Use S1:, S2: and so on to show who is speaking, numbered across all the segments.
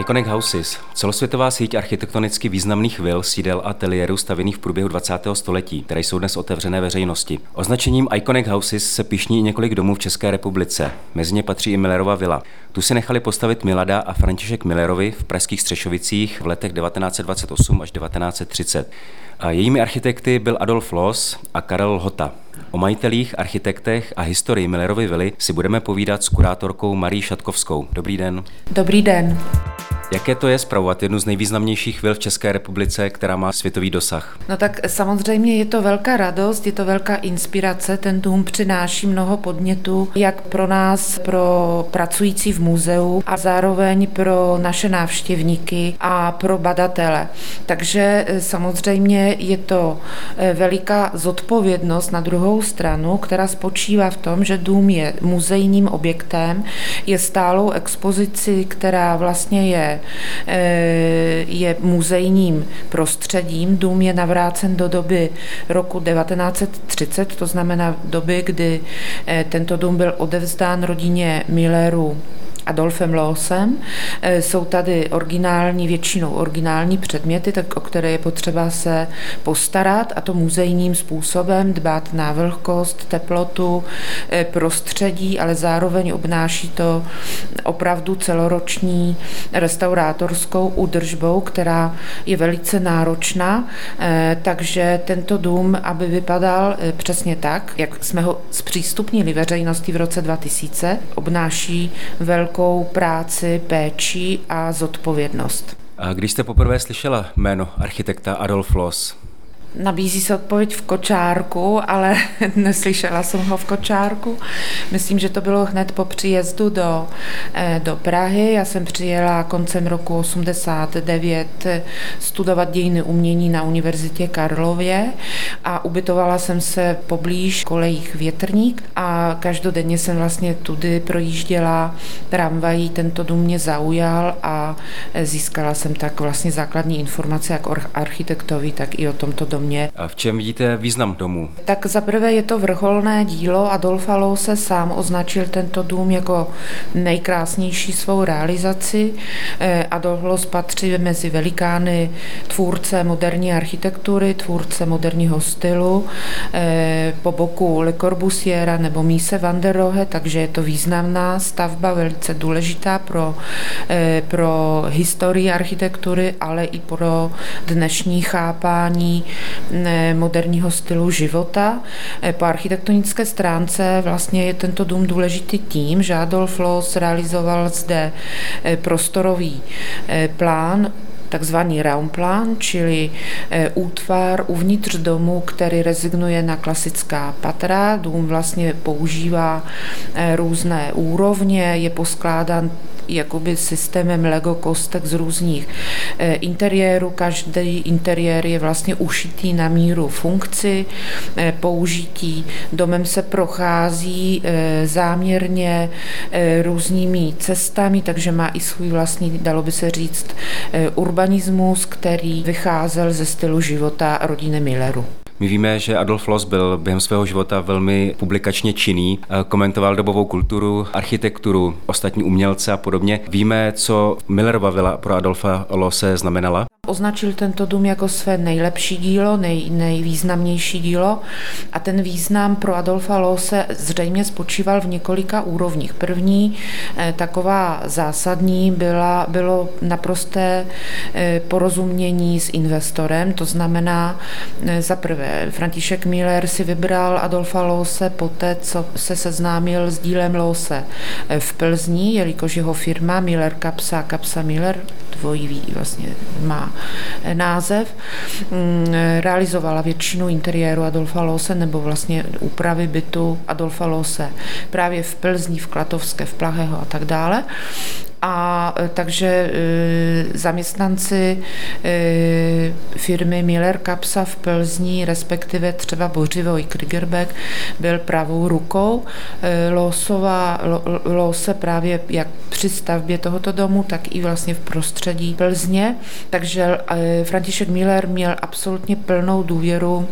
S1: Iconic Houses, celosvětová síť architektonicky významných vil, sídel a ateliérů stavěných v průběhu 20. století, které jsou dnes otevřené veřejnosti. Označením Iconic Houses se pišní i několik domů v České republice. Mezi ně patří i Millerova vila. Tu si nechali postavit Milada a František Millerovi v pražských Střešovicích v letech 1928 až 1930. A jejími architekty byl Adolf Loos a Karel Hota. O majitelích, architektech a historii Millerovy vily si budeme povídat s kurátorkou Marí Šatkovskou. Dobrý den.
S2: Dobrý den.
S1: Jaké to je spravovat jednu z nejvýznamnějších vil v České republice, která má světový dosah?
S2: No tak samozřejmě je to velká radost, je to velká inspirace. Ten dům přináší mnoho podnětů, jak pro nás, pro pracující v muzeu a zároveň pro naše návštěvníky a pro badatele. Takže eh, samozřejmě je to eh, veliká zodpovědnost na druhou stranu, která spočívá v tom, že dům je muzejním objektem, je stálou expozici, která vlastně je Eh, je muzejním prostředím. Dům je navrácen do doby roku 1930, to znamená doby, kdy eh, tento dům byl odevzdán rodině Millerů Adolfem Loosem. Eh, jsou tady originální, většinou originální předměty, tak o které je potřeba se postarat a to muzejním způsobem, dbát na vlhkost, teplotu, eh, prostředí, ale zároveň obnáší to opravdu celoroční restaurátorskou údržbou, která je velice náročná, eh, takže tento dům, aby vypadal přesně tak, jak jsme ho zpřístupnili veřejnosti v roce 2000, obnáší velkou velkou práci, péči a zodpovědnost.
S1: A když jste poprvé slyšela jméno architekta Adolf Loos,
S2: Nabízí se odpověď v kočárku, ale neslyšela jsem ho v kočárku. Myslím, že to bylo hned po příjezdu do, eh, do Prahy. Já jsem přijela koncem roku 89 eh, studovat dějiny umění na Univerzitě Karlově a ubytovala jsem se poblíž kolejích Větrník a každodenně jsem vlastně tudy projížděla tramvají. Tento dům mě zaujal a eh, získala jsem tak vlastně základní informace jak o architektovi, tak i o tomto domě
S1: domě. A v čem vidíte význam domu?
S2: Tak zaprvé je to vrcholné dílo. Adolfa se sám označil tento dům jako nejkrásnější svou realizaci. Eh, Adolf Loos patří mezi velikány tvůrce moderní architektury, tvůrce moderního stylu, eh, po boku Le Corbusiera nebo Mise van der Rohe, takže je to významná stavba, velice důležitá pro, eh, pro historii architektury, ale i pro dnešní chápání moderního stylu života. E, po architektonické stránce vlastně je tento dům důležitý tím, že Adolf Loos realizoval zde e, prostorový e, plán takzvaný Raumplan, čili útvar uvnitř domu, který rezignuje na klasická patra. Dům vlastně používá různé úrovně, je poskládán jakoby systémem Lego kostek z různých eh, interiérů. Každý interiér je vlastně ušitý na míru funkci, eh, použití. Domem se prochází eh, záměrně různými cestami, takže má i svůj vlastní, dalo by se říct, urbanismus, který vycházel ze stylu života rodiny Milleru.
S1: My víme, že Adolf Loos byl během svého života velmi publikačně činný, komentoval dobovou kulturu, architekturu, ostatní umělce a podobně. Víme, co Millerova vila pro Adolfa Loose znamenala?
S2: Označil tento dům jako své nejlepší dílo, nej, nejvýznamnější dílo a ten význam pro Adolfa Loose zřejmě spočíval v několika úrovních. První, eh, taková zásadní, byla, bylo naprosté eh, porozumění s investorem, to znamená eh, za prvé, František Miller si vybral Adolfa Loose poté, co se seznámil s dílem Loose v Plzni, jelikož jeho firma Miller Kapsa, Kapsa Miller, dvojí vlastně má název, mm, realizovala většinu interiéru Adolfa Lose nebo vlastně úpravy bytu Adolfa Lose právě v Plzni, v Klatovské, v Plaheho a tak dále. A takže zaměstnanci firmy Miller Kapsa v Plzni, respektive třeba Bořivoj Krigerbeck, byl pravou rukou Losova, Lose právě jak při stavbě tohoto domu, tak i vlastně v prostředí Plzně. Takže František Miller měl absolutně plnou důvěru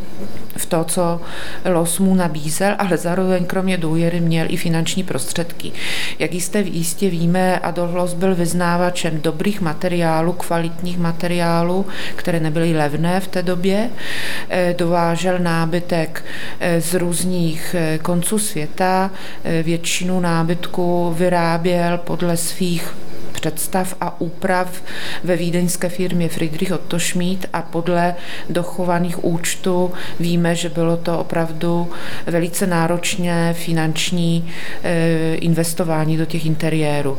S2: v to, co Los mu nabízel, ale zároveň kromě důvěry měl i finanční prostředky. Jak jistě, jistě víme, Adolf Los byl vyznávačem dobrých materiálů, kvalitních materiálů, které nebyly levné v té době. Eh, dovážel nábytek eh, z různých eh, konců světa, většinu nábytku vyráběl podle svých představ a úprav ve vídeňské firmě Friedrich Otto Schmidt a podle dochovaných účtů víme, že bylo to opravdu velice náročné finanční eh, investování do těch interiérů.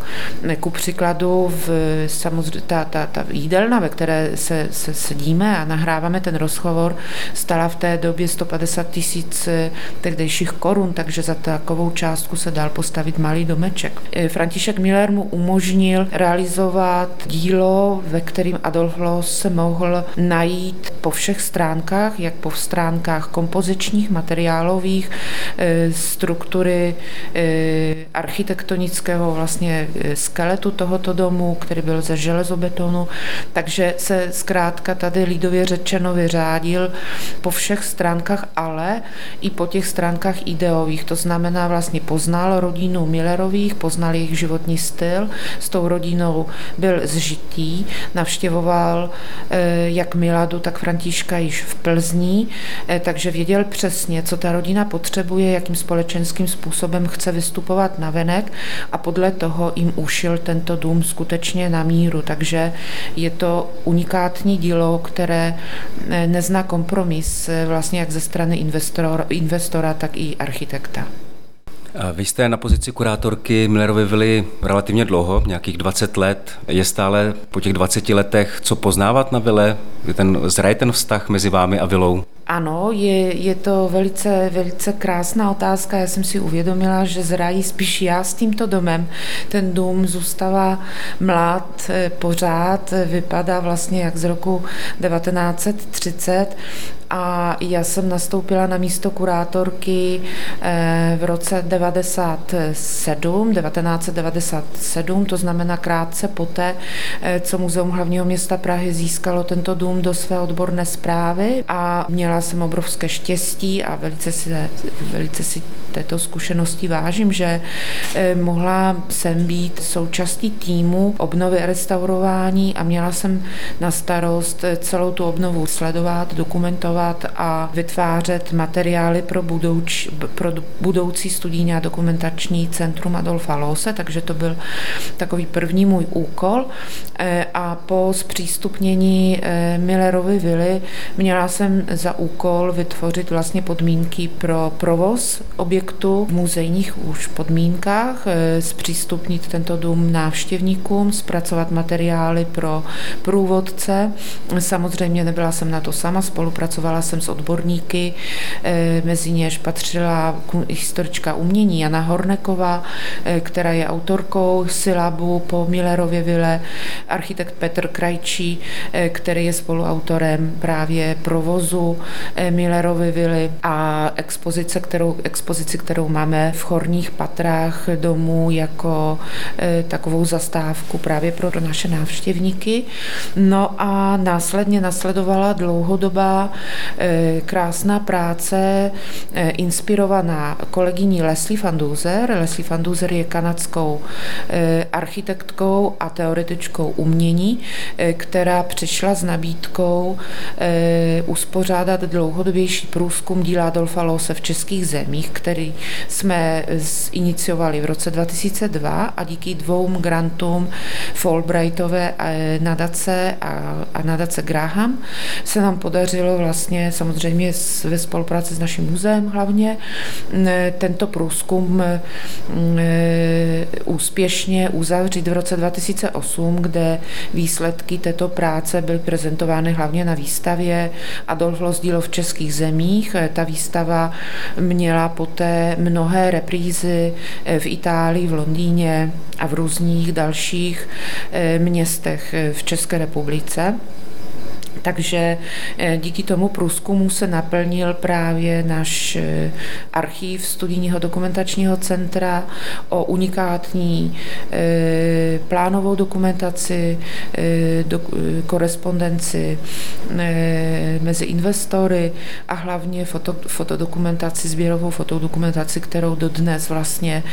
S2: Ku příkladu v samozřejmě ta, ta, ta jídelna, ve které se, se sedíme a nahráváme ten rozhovor, stala v té době 150 tisíc eh, tehdejších korun, takže za takovou částku se dal postavit malý domeček. Eh, František Miller mu umožnil realizovat dílo, ve kterým Adolf Loos se mohl najít po všech stránkách, jak po stránkách kompozičních, materiálových, eh, struktury eh, architektonického vlastně eh, skeletu tohoto domu, který byl ze železobetonu, takže se zkrátka tady lidově řečeno vyřádil po všech stránkách, ale i po těch stránkách ideových. To znamená vlastně poznal rodinu Millerových, poznal jejich životní styl, s tou rodinou byl zžitý, navštěvoval eh, jak Miladu, tak Františka již v Plzní, eh, takže věděl přesně, co ta rodina potřebuje, jakým společenským způsobem chce vystupovat na venek a podle toho jim ušil tento dům skutečně na míru. Takže je to unikátní dílo, které eh, nezná kompromis vlastně jak ze strany investora, investora tak i architekta.
S1: Vy jste na pozici kurátorky Millerovy vily relativně dlouho, nějakých 20 let. Je stále po těch 20 letech co poznávat na vile? Je ten, zraje ten vztah mezi vámi a vilou?
S2: Ano, je, je to velice, velice krásná otázka. Já jsem si uvědomila, že zrají spíš já s tímto domem. Ten dům zůstává mlad eh, pořád, vypadá vlastně jak z roku 1930 a já jsem nastoupila na místo kurátorky eh, v roce 97, 1997, to znamená krátce poté, eh, co Muzeum hlavního města Prahy získalo tento dům do své odborné zprávy. A měla jsem obrovské štěstí a velice si, velice si této zkušenosti vážím, že eh, mohla jsem být součástí týmu obnovy a restaurování a měla jsem na starost celou tu obnovu sledovat, dokumentovat analyzovat a vytvářet materiály pro, budouč, pro budoucí studijní a dokumentační centrum Adolfa Lose, takže to byl takový první můj úkol. E, a po zpřístupnění e, Millerovy vily měla jsem za úkol vytvořit vlastně podmínky pro provoz objektu v muzejních už podmínkách, e, zpřístupnit tento dům návštěvníkům, zpracovat materiály pro průvodce. Samozřejmě nebyla jsem na to sama, spolupracovala Pracovala jsem s odborníky, eh, mezi něž patřila historička umění Jana Horneková, eh, která je autorkou Silabu po Millerově vile, architekt Petr Krajčí, eh, který je spoluautorem právě provozu Millerovy vily a expozice, kterou, expozici, kterou máme v horních patrách domů jako takovou zastávku právě pro naše návštěvníky. No a následně nasledovala dlouhodobá krásná práce eh, inspirovaná kolegyní Leslie van Duzer. Leslie van Duzer je kanadskou eh, architektkou a teoretičkou umění, která přišla s nabídkou uspořádat dlouhodobější průzkum díla Adolfa Lose v českých zemích, který jsme iniciovali v roce 2002 a díky dvou grantům Fulbrightové nadace a, a nadace Graham se nám podařilo vlastně vlastně samozřejmě ve spolupráci s naším muzeem hlavně tento průzkum úspěšně uzavřít v roce 2008, kde výsledky této práce byly prezentovány hlavně na výstavě Adolf Loss dílo v českých zemích. Ta výstava měla poté mnohé reprízy v Itálii, v Londýně a v různých dalších městech v České republice. Takže eh, díky tomu průzkumu se naplnil právě náš eh, archív studijního dokumentačního centra o unikátní eh, plánovou dokumentaci, do, korespondenci mezi investory a hlavně foto, fotodokumentaci, sběrovou fotodokumentaci, kterou dodnes vlastně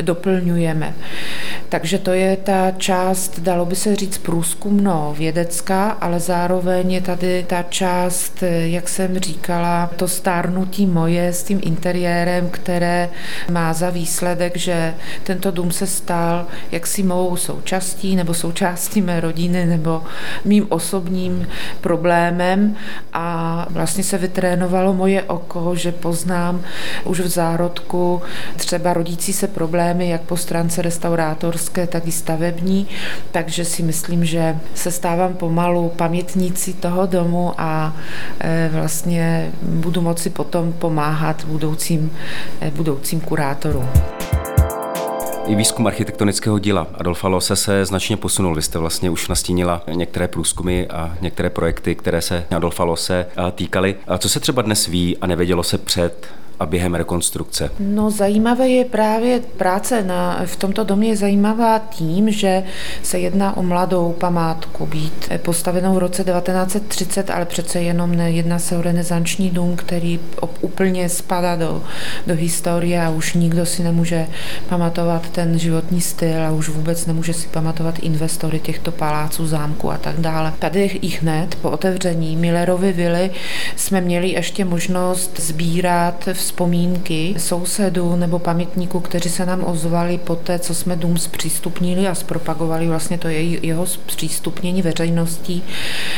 S2: doplňujeme. Takže to je ta část, dalo by se říct, průzkumno vědecká, ale zároveň je tady ta část, jak jsem říkala, to stárnutí moje s tím interiérem, které má za výsledek, že tento dům se stal jaksi mou součástí nebo součástí mé rodiny nebo mým osobním problémem. A vlastně se vytrénovalo moje oko, že poznám už v zárodku třeba rodící se problémy jak po stránce restaurátorské, tak i stavební, takže si myslím, že se stávám pomalu pamětnící toho domu a e, vlastně budu moci potom pomáhat budoucím, e, budoucím kurátorům.
S1: I výzkum architektonického díla Adolfa Lose se značně posunul. Vy jste vlastně už nastínila některé průzkumy a některé projekty, které se Adolfa Lose týkaly. A co se třeba dnes ví a nevědělo se před a během rekonstrukce?
S2: No zajímavé je právě práce na, v tomto domě je zajímavá tím, že se jedná o mladou památku být postavenou v roce 1930, ale přece jenom nejedná se o renesanční dům, který úplně spadá do, do historie a už nikdo si nemůže pamatovat ten životní styl a už vůbec nemůže si pamatovat investory těchto paláců, zámků a tak dále. Tady i hned po otevření Millerovy vily jsme měli ještě možnost sbírat v vzpomínky sousedů nebo pamětníků, kteří se nám ozvali po té, co jsme dům zpřístupnili a zpropagovali vlastně to jeho zpřístupnění veřejností,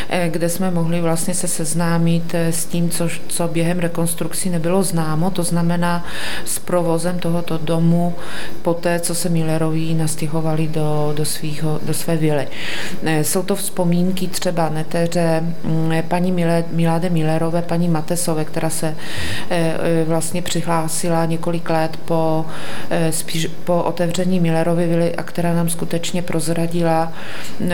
S2: eh, kde jsme mohli vlastně se seznámit eh, s tím, co, co během rekonstrukcí nebylo známo, to znamená s provozem tohoto domu po té, co se Milleroví nastěhovali do, do, svýho, do své vily. Eh, jsou to vzpomínky třeba neteře mm, paní Milade Millerové, paní Matesové, která se vlastně přihlásila několik let po, eh, spíš po otevření Millerovy vily a která nám skutečně prozradila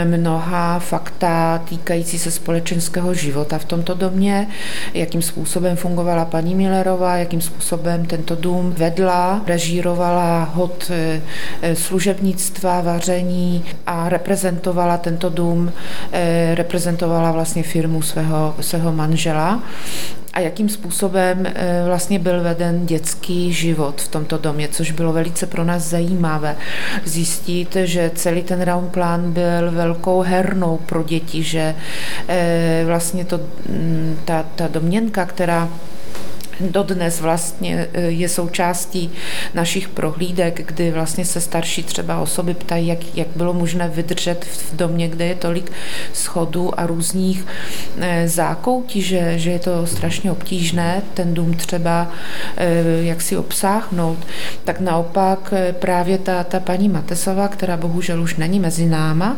S2: mnoha fakta týkající se společenského života v tomto domě, jakým způsobem fungovala paní Millerová, jakým způsobem tento dům vedla, režírovala hod eh, eh, služebnictva, vaření a reprezentovala tento dům, reprezentovala vlastně firmu svého, svého manžela. A jakým způsobem vlastně byl veden dětský život v tomto domě, což bylo velice pro nás zajímavé. Zjistit, že celý ten Raumplán byl velkou hernou pro děti, že eh, vlastně to, mm, ta, ta domněnka, která dodnes vlastně e, je součástí našich prohlídek, kdy vlastně se starší třeba osoby ptají, jak, jak bylo možné vydržet v domě, kde je tolik schodů a různých e, zákoutí, že, že je to strašně obtížné ten dům třeba e, jak si obsáhnout, tak naopak právě ta, ta paní Matesová, která bohužel už není mezi náma,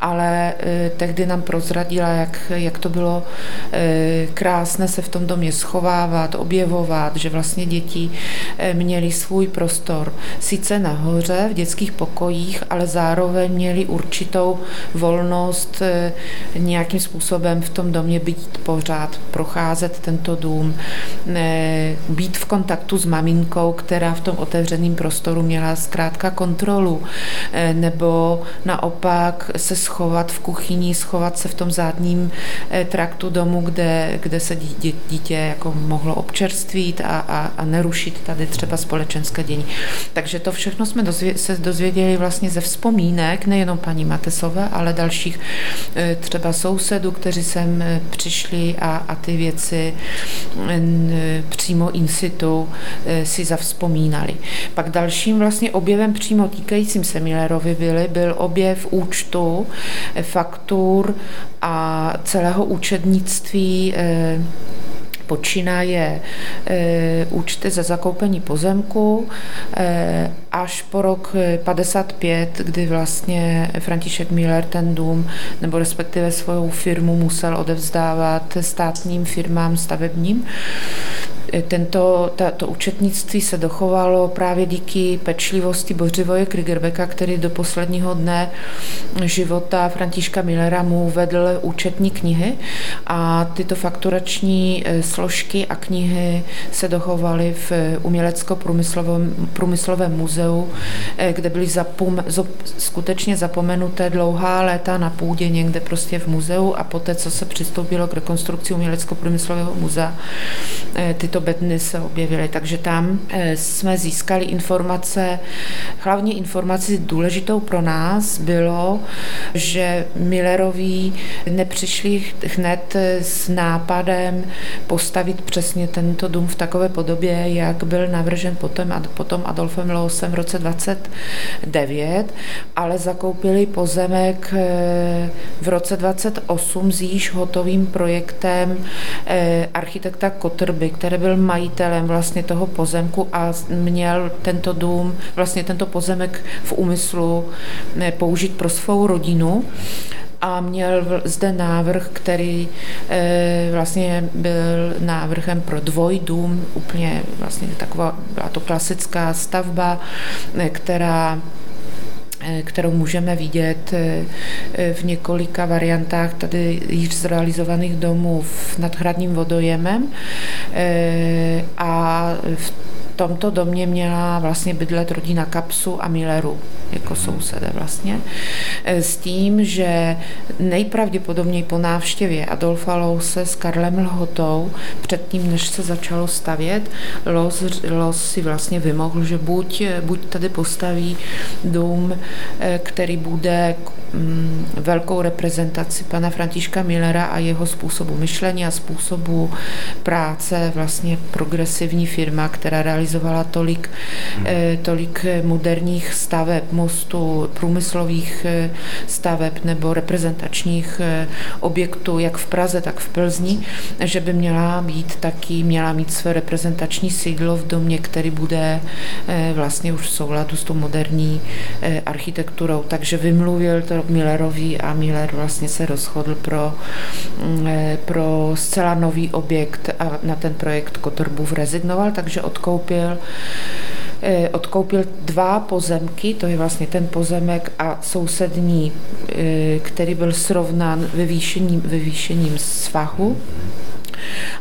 S2: ale tehdy nám prozradila, jak, jak to bylo krásné se v tom domě schovávat, objevovat, že vlastně děti eh, měly svůj prostor. Sice nahoře v dětských pokojích, ale zároveň měli určitou volnost eh, nějakým způsobem v tom domě být pořád, procházet tento dům, eh, být v kontaktu s maminkou, která v tom otevřeném prostoru měla zkrátka kontrolu, nebo naopak se schovat v kuchyni, schovat se v tom zadním traktu domu, kde, kde se dítě jako mohlo občas občerstvít a, a, a nerušit tady třeba společenské dění. Takže to všechno jsme dozvě, se dozvěděli vlastně ze vzpomínek, nejenom paní Matesové, ale dalších e, třeba sousedů, kteří sem e, přišli a, a ty věci e, přímo in situ si zavzpomínali. Pak dalším vlastně objevem přímo týkajícím se Millerovi byly, byl objev účtu, faktur a celého účetnictví počínaje e, účty za zakoupení pozemku e, až po rok 55, kdy vlastně František Miller ten dům nebo respektive svou firmu musel odevzdávat státním firmám stavebním. Tento, ta, to účetnictví se dochovalo právě díky pečlivosti Bořivoje Krigerbeka, který do posledního dne života Františka Millera mu vedl účetní knihy. A tyto fakturační eh, složky a knihy se dochovaly v umělecko-průmyslovém průmyslovém muzeu, eh, kde byly zapom, skutečně zapomenuté dlouhá léta na půdě někde prostě v muzeu. A poté, co se přistoupilo k rekonstrukci umělecko-průmyslového muzea, eh, tyto bedny se objevily. Takže tam eh, jsme získali informace, hlavně informaci důležitou pro nás bylo, že Milleroví nepřišli hned s nápadem postavit přesně tento dům v takové podobě, jak byl navržen potom, potom Adolfem Loosem v roce 29, ale zakoupili pozemek eh, v roce 28 s již hotovým projektem eh, architekta Kotrby, který byl majitelem vlastně toho pozemku a měl tento dům, vlastně tento pozemek v úmyslu eh, použít pro svou rodinu. A měl zde návrh, který e, vlastně byl návrhem pro dvojdům, úplně vlastně taková, byla to klasická stavba, e, která Eh, kterou můžeme vidět v několika variantách tady již zrealizovaných domů nad Hradním vodojemem eh, a v tomto domě měla vlastně bydlet rodina Kapsu a Milleru jako sousedé vlastně, s tím, že nejpravděpodobněji po návštěvě Adolfa Louse s Karlem Lhotou, předtím, než se začalo stavět, Los, Los si vlastně vymohl, že buď, buď tady postaví dům, který bude mm, velkou reprezentaci pana Františka Millera a jeho způsobu myšlení a způsobu práce, vlastně progresivní firma, která realizovala tolik, hmm. tolik moderních staveb, mostů, průmyslových eh, staveb nebo reprezentačních eh, objektů, jak v Praze, tak v Plzni, že by měla být taky, měla mít své reprezentační sídlo v domě, který bude vlastně už v souladu s tou moderní architekturou. Takže vymluvil to Millerovi a Miller vlastně se rozhodl pro, mm, pro zcela nový objekt a na ten projekt Kotorbův rezignoval, takže odkoupil Eh, odkoupil dva pozemky, to je vlastně ten pozemek a sousední, eh, který byl srovnán vyvýšením, vyvýšením svahu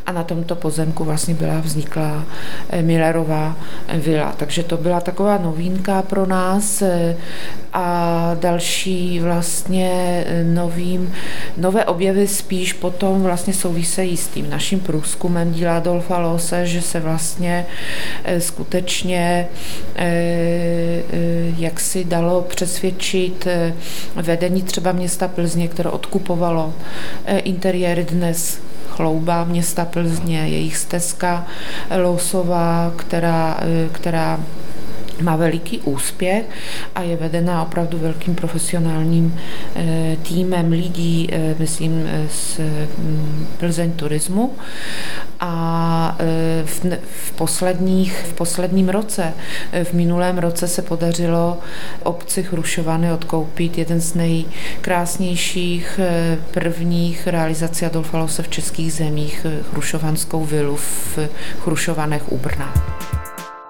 S2: a na tomto pozemku vlastně byla vznikla eh, Millerová vila. Takže to byla taková novínka pro nás eh, a další vlastně eh, novým, nové objevy spíš potom vlastně souvisejí s tím naším průzkumem díla Adolfa Lose, že se vlastně skutečně jak si dalo přesvědčit vedení třeba města Plzně, které odkupovalo interiéry dnes chlouba města Plzně, jejich stezka Lousová, která, která má veliký úspěch a je vedená opravdu velkým profesionálním eh, týmem lidí, eh, myslím, eh, z mm, Plzeň turismu. A v, v, posledních, v posledním roce, v minulém roce se podařilo obci Chrušovany odkoupit jeden z nejkrásnějších prvních realizací Adolfa Lose v českých zemích, Chrušovanskou vilu v Chrušovanech u Brna.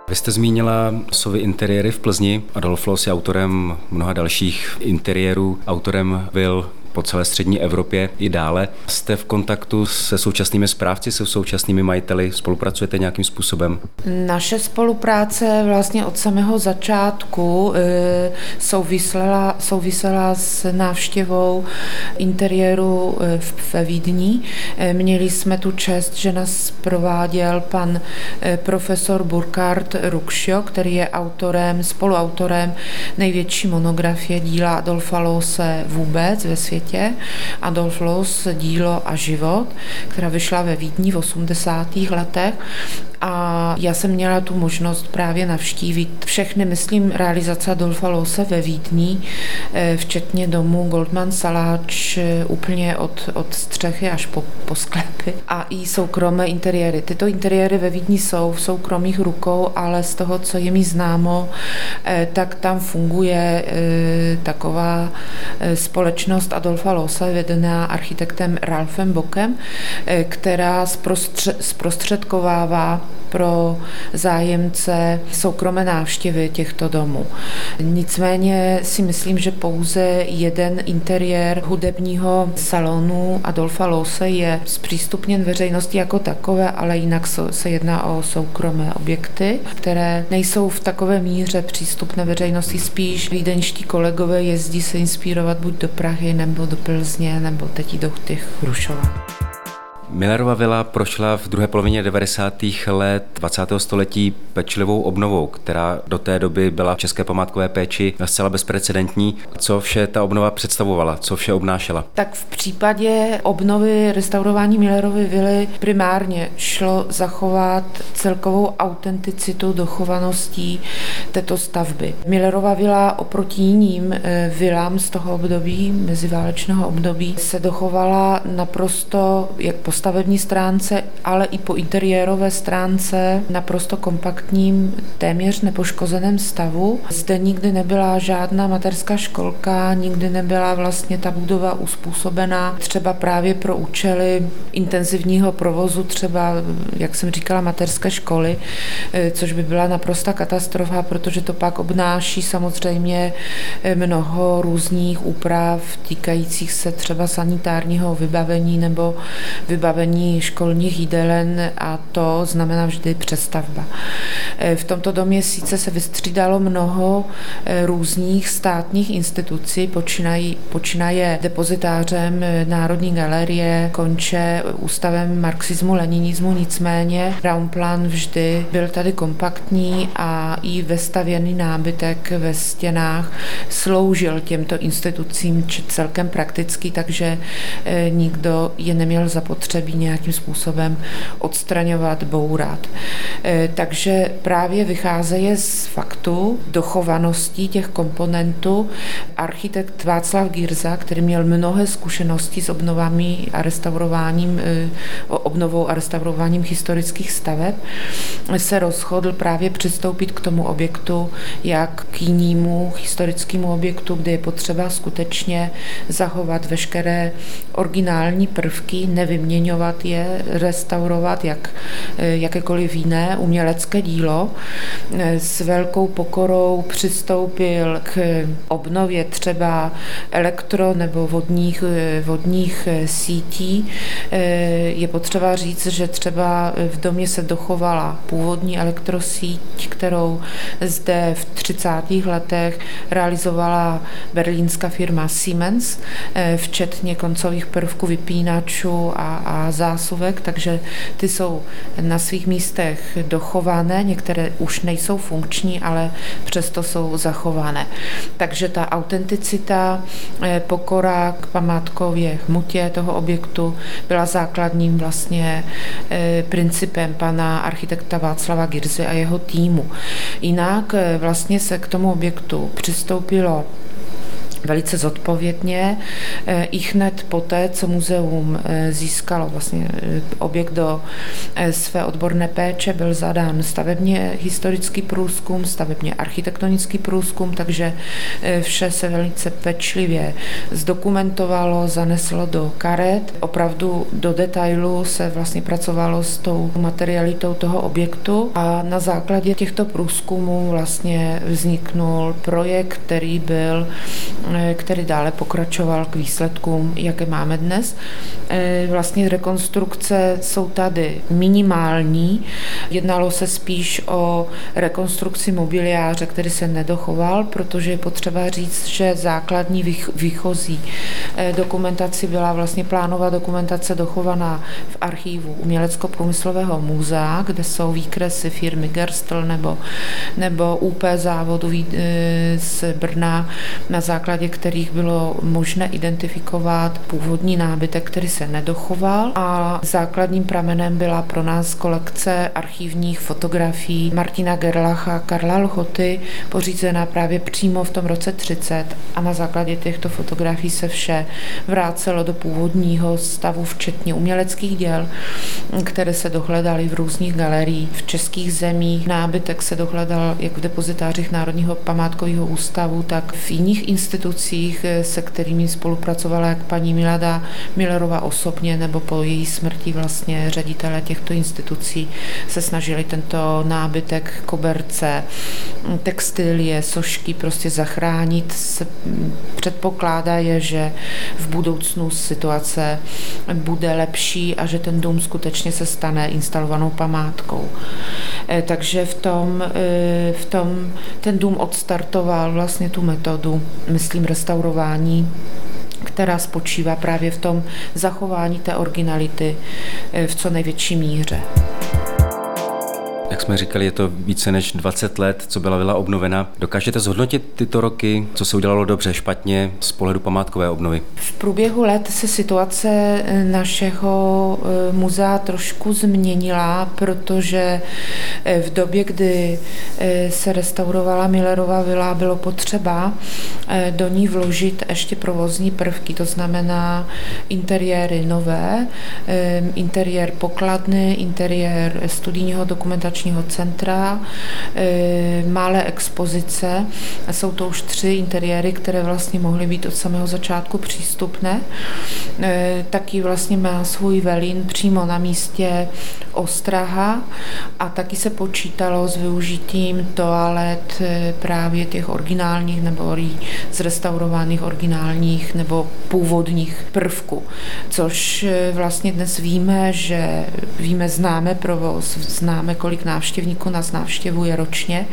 S1: Vy jste zmínila sovy interiéry v Plzni. Adolf Loos je autorem mnoha dalších interiérů, autorem vil po celé střední Evropě i dále. Jste v kontaktu se současnými správci, se současnými majiteli, spolupracujete nějakým způsobem?
S2: Naše spolupráce vlastně od samého začátku e, souvisela, souvisela s návštěvou interiéru e, ve Vídni. E, měli jsme tu čest, že nás prováděl pan profesor Burkhard Rukšio, který je autorem, spoluautorem největší monografie díla Adolfa Lose vůbec ve světě Markétě, Adolf Loos, dílo a život, která vyšla ve Vídni v 80. letech a já jsem měla tu možnost právě navštívit všechny, myslím, realizace Adolfa Lose ve Vídni, eh, včetně domu Goldman Saláč eh, úplně od, od střechy až po, po sklepy a i soukromé interiéry. Tyto interiéry ve Vídni jsou v soukromých rukou, ale z toho, co je mi známo, eh, tak tam funguje taková společnost Adolfa Lose, vedená architektem Ralfem Bokem, která zprostředkovává pro zájemce soukromé návštěvy těchto domů. Nicméně si myslím, že pouze jeden interiér hudebního salonu Adolfa Lose je zpřístupněn veřejnosti jako takové, ale jinak se jedná o soukromé objekty, které nejsou v takové míře přístupné veřejnosti. Spíš vídeňští kolegové jezdí se inspirovat buď do Prahy, nebo do Plzně, nebo teď do těch Hrušova.
S1: Millerova vila prošla v druhé polovině 90. let 20. století pečlivou obnovou, která do té doby byla v české památkové péči zcela bezprecedentní. Co vše ta obnova představovala? Co vše obnášela?
S2: Tak v případě obnovy restaurování Millerovy vily primárně šlo zachovat celkovou autenticitu dochovaností této stavby. Millerova vila oproti jiným eh, vilám z toho období, meziválečného období, se dochovala naprosto jak po stavební stránce, ale i po interiérové stránce naprosto kompaktním, téměř nepoškozeném stavu. Zde nikdy nebyla žádná materská školka, nikdy nebyla vlastně ta budova uspůsobená třeba právě pro účely intenzivního provozu, třeba, jak jsem říkala, materské školy, eh, což by byla naprosta katastrofa, protože to pak obnáší samozřejmě eh, mnoho různých úprav týkajících se třeba sanitárního vybavení nebo vybavení vybavení školních jídelen a to znamená vždy přestavba. E, v tomto domě sice se vystřídalo mnoho e, různých státních institucí, počínají, počínaje depozitářem e, Národní galerie, konče ústavem marxismu, leninismu, nicméně Raumplan vždy byl tady kompaktní a i vestavěný nábytek ve stěnách sloužil těmto institucím celkem prakticky, takže nikdo je neměl zapotřebí zapotřebí nějakým způsobem odstraňovat, bourat. E, takže právě vycházeje z faktu dochovanosti těch komponentů architekt Václav Gírza, který měl mnohé zkušenosti s obnovami a restaurováním, e, obnovou a restaurováním historických staveb, se rozhodl právě přistoupit k tomu objektu jak k jinému historickému objektu, kde je potřeba skutečně zachovat veškeré originální prvky, nevyměňovat změňovat je, restaurovat, jak eh, jakékoliv jiné umělecké dílo. Eh, s velkou pokorou přistoupil k obnově třeba elektro nebo vodních, eh, vodních sítí. Je potřeba říct, že třeba v domě se dochovala původní elektrosíť, kterou zde v 30. letech realizovala berlínská firma Siemens, včetně koncových prvků vypínačů a, a zásuvek, takže ty jsou na svých místech dochované, některé už nejsou funkční, ale přesto jsou zachované. Takže ta autenticita, eh, pokora k památkově hmotě toho objektu byla základním vlastně eh, principem pana architekta Václava Girzy a jeho týmu. Jinak eh, vlastně se k tomu objektu přistoupilo velice zodpovědně. Eh, I hned poté, co muzeum eh, získalo vlastně eh, objekt do své odborné péče, byl zadán stavebně historický průzkum, stavebně architektonický průzkum, takže vše se velice pečlivě zdokumentovalo, zaneslo do karet. Opravdu do detailu se vlastně pracovalo s tou materialitou toho objektu a na základě těchto průzkumů vlastně vzniknul projekt, který byl který dále pokračoval k výsledkům, jaké máme dnes. Eh, vlastně rekonstrukce jsou tady minimální. Jednalo se spíš o rekonstrukci mobiliáře, který se nedochoval, protože je potřeba říct, že základní výchozí eh, dokumentaci byla vlastně plánová dokumentace dochovaná v archivu Umělecko-průmyslového muzea, kde jsou výkresy firmy Gerstl nebo, nebo UP závodu z Brna na základě základě kterých bylo možné identifikovat původní nábytek, který se nedochoval a základním pramenem byla pro nás kolekce archivních fotografií Martina Gerlacha a Karla Lchoty, pořízená právě přímo v tom roce 30 a na základě těchto fotografií se vše vrácelo do původního stavu, včetně uměleckých děl, které se dohledaly v různých galeriích v českých zemích. Nábytek se dohledal jak v depozitářích Národního památkového ústavu, tak v jiných institucích, se kterými spolupracovala jak paní Milada Millerová osobně, nebo po její smrti vlastně ředitele těchto institucí se snažili tento nábytek, koberce, textilie, sošky prostě zachránit. Předpokládá je, že v budoucnu situace bude lepší a že ten dům skutečně se stane instalovanou památkou. E, takže v tom, e, v tom ten dům odstartoval vlastně tu metodu, myslím, restaurování která spočívá právě v tom zachování té originality e, v co největší míře.
S1: Jsme říkali, je to více než 20 let, co byla vila obnovena. Dokážete zhodnotit tyto roky, co se udělalo dobře, špatně z pohledu památkové obnovy?
S2: V průběhu let se situace eh, našeho eh, muzea trošku změnila, protože eh, v době, kdy se restaurovala Millerova vila, bylo potřeba do ní vložit ještě provozní prvky, to znamená interiéry nové, interiér pokladny, interiér studijního dokumentačního informačního centra, e, malé expozice. Jsou to už tři interiéry, které vlastně mohly být od samého začátku přístupné. E, taky vlastně má svůj velín přímo na místě Ostraha a taky se počítalo s využitím toalet e, právě těch originálních nebo zrestaurovaných originálních nebo původních prvků, což vlastně dnes víme, že víme, známe provoz, známe, kolik návštěvníků nás návštěvuje ročně,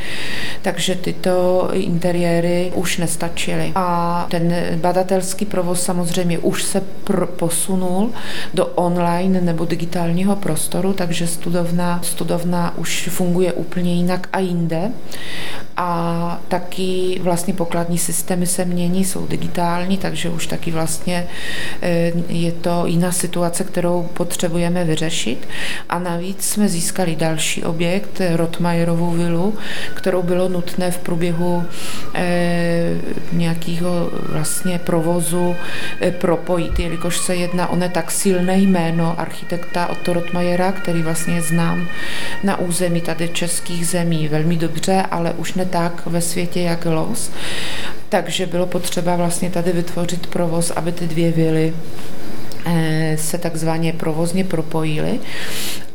S2: takže tyto interiéry už nestačily. A ten badatelský provoz samozřejmě už se pr- posunul do online nebo digitálního prostoru, takže studovna, studovna už funguje úplně jinak a jinde. A taky vlastně pokladní systémy se mění, jsou digitální, takže už taky vlastně eh, je to jiná situace, kterou potřebujeme vyřešit. A navíc jsme získali další objekt, objekt, Rotmajerovou vilu, kterou bylo nutné v průběhu eh, nějakého vlastně provozu eh, propojit, jelikož se jedná o ne tak silné jméno architekta Otto Rotmajera, který vlastně znám na území tady českých zemí velmi dobře, ale už ne tak ve světě jak Los. Takže bylo potřeba vlastně tady vytvořit provoz, aby ty dvě vily se takzvaně provozně propojily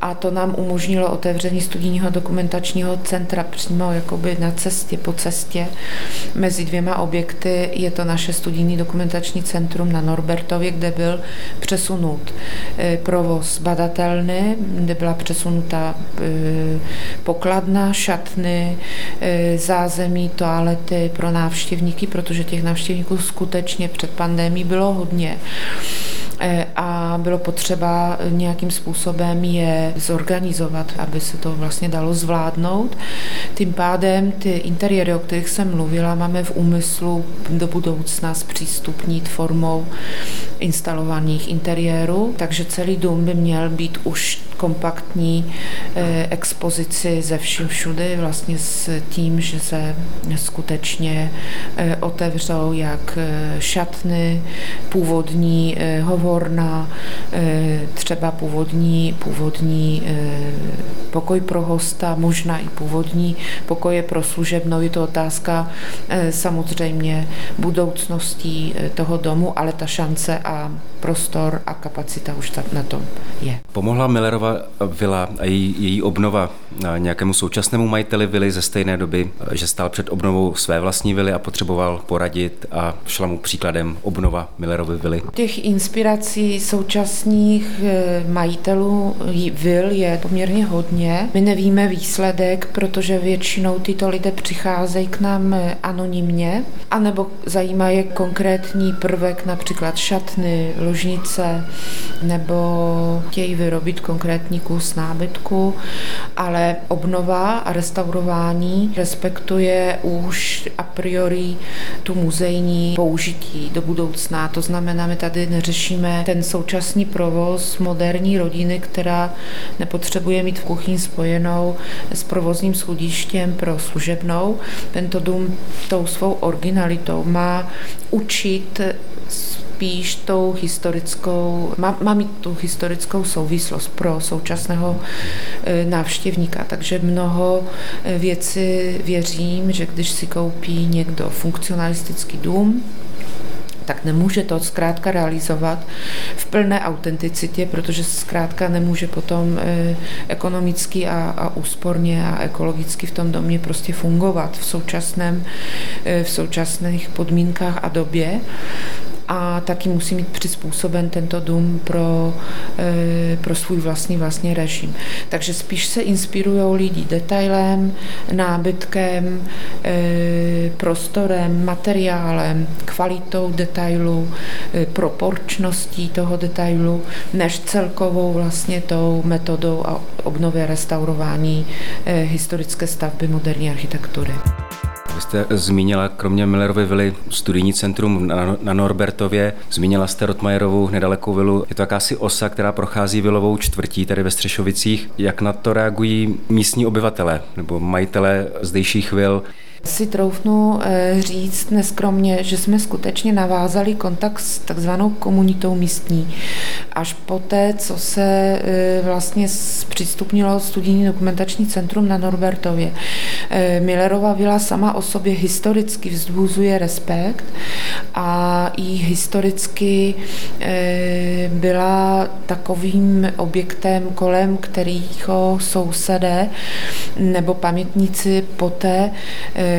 S2: a to nám umožnilo otevření studijního dokumentačního centra přímo jakoby na cestě, po cestě mezi dvěma objekty. Je to naše studijní dokumentační centrum na Norbertově, kde byl přesunut e, provoz badatelny, kde byla přesunuta e, pokladna, šatny, e, zázemí, toalety pro návštěvníky, protože těch návštěvníků skutečně před pandemí bylo hodně. E, a bylo potřeba nějakým způsobem je zorganizovat, aby se to vlastně dalo zvládnout. Tím pádem ty interiéry, o kterých jsem mluvila, máme v úmyslu do budoucna zpřístupnit formou instalovaných interiérů, takže celý dům by měl být už kompaktní e, expozici ze vším všude, vlastně s tím, že se skutečně e, otevřou jak šatny, původní hovor, Horna, eh, třeba původní, původní eh, pokoj pro hosta, možná i původní pokoje pro služebnou. Je to otázka eh, samozřejmě budoucností toho domu, ale ta šance a prostor a kapacita už na tom je.
S1: Pomohla Millerova vila a její, její obnova nějakému současnému majiteli vily ze stejné doby, že stál před obnovou své vlastní vily a potřeboval poradit a šla mu příkladem obnova Millerovy vily?
S2: Těch inspirací současných eh, majitelů vil je poměrně hodně. My nevíme výsledek, protože většinou tyto lidé přicházejí k nám eh, anonymně, anebo zajímá je konkrétní prvek, například šatny, ložnice nebo chtějí vyrobit konkrétní kus nábytku, ale obnova a restaurování respektuje už a priori tu muzejní použití do budoucna. To znamená, my tady neřešíme ten současný provoz moderní rodiny, která nepotřebuje mít v kuchyni spojenou s provozním schodištěm pro služebnou. Tento dům tou svou originalitou má učit spíš tou historickou, má, má mít tu historickou souvislost pro současného e, návštěvníka. Takže mnoho e, věcí věřím, že když si koupí někdo funkcionalistický dům, tak nemůže to zkrátka realizovat v plné autenticitě, protože zkrátka nemůže potom e, ekonomicky a, a úsporně a ekologicky v tom domě prostě fungovat v současném, v současných podmínkách a době a taky musí mít přizpůsoben tento dům pro, eh, pro svůj vlastní vlastně režim. Takže spíš se inspirují lidi detailem, nábytkem, eh, prostorem, materiálem, kvalitou detailu, eh, proporčností toho detailu, než celkovou vlastně tou metodou a obnově restaurování historické stavby moderní architektury.
S1: Vy jste zmínila kromě Millerovy vily studijní centrum na, na Norbertově, zmínila jste Rotmajerovu nedalekou vilu. Je to jakási osa, která prochází vilovou čtvrtí tady ve Střešovicích. Jak na to reagují místní obyvatele nebo majitele zdejších vil?
S2: Si troufnu eh, říct neskromně, že jsme skutečně navázali kontakt s takzvanou komunitou místní. Až poté, co se eh, vlastně přistupnilo studijní dokumentační centrum na Norbertově. Eh, Millerova vila sama o sobě historicky vzbuzuje respekt a i historicky byla takovým objektem, kolem kterého sousedé nebo pamětníci poté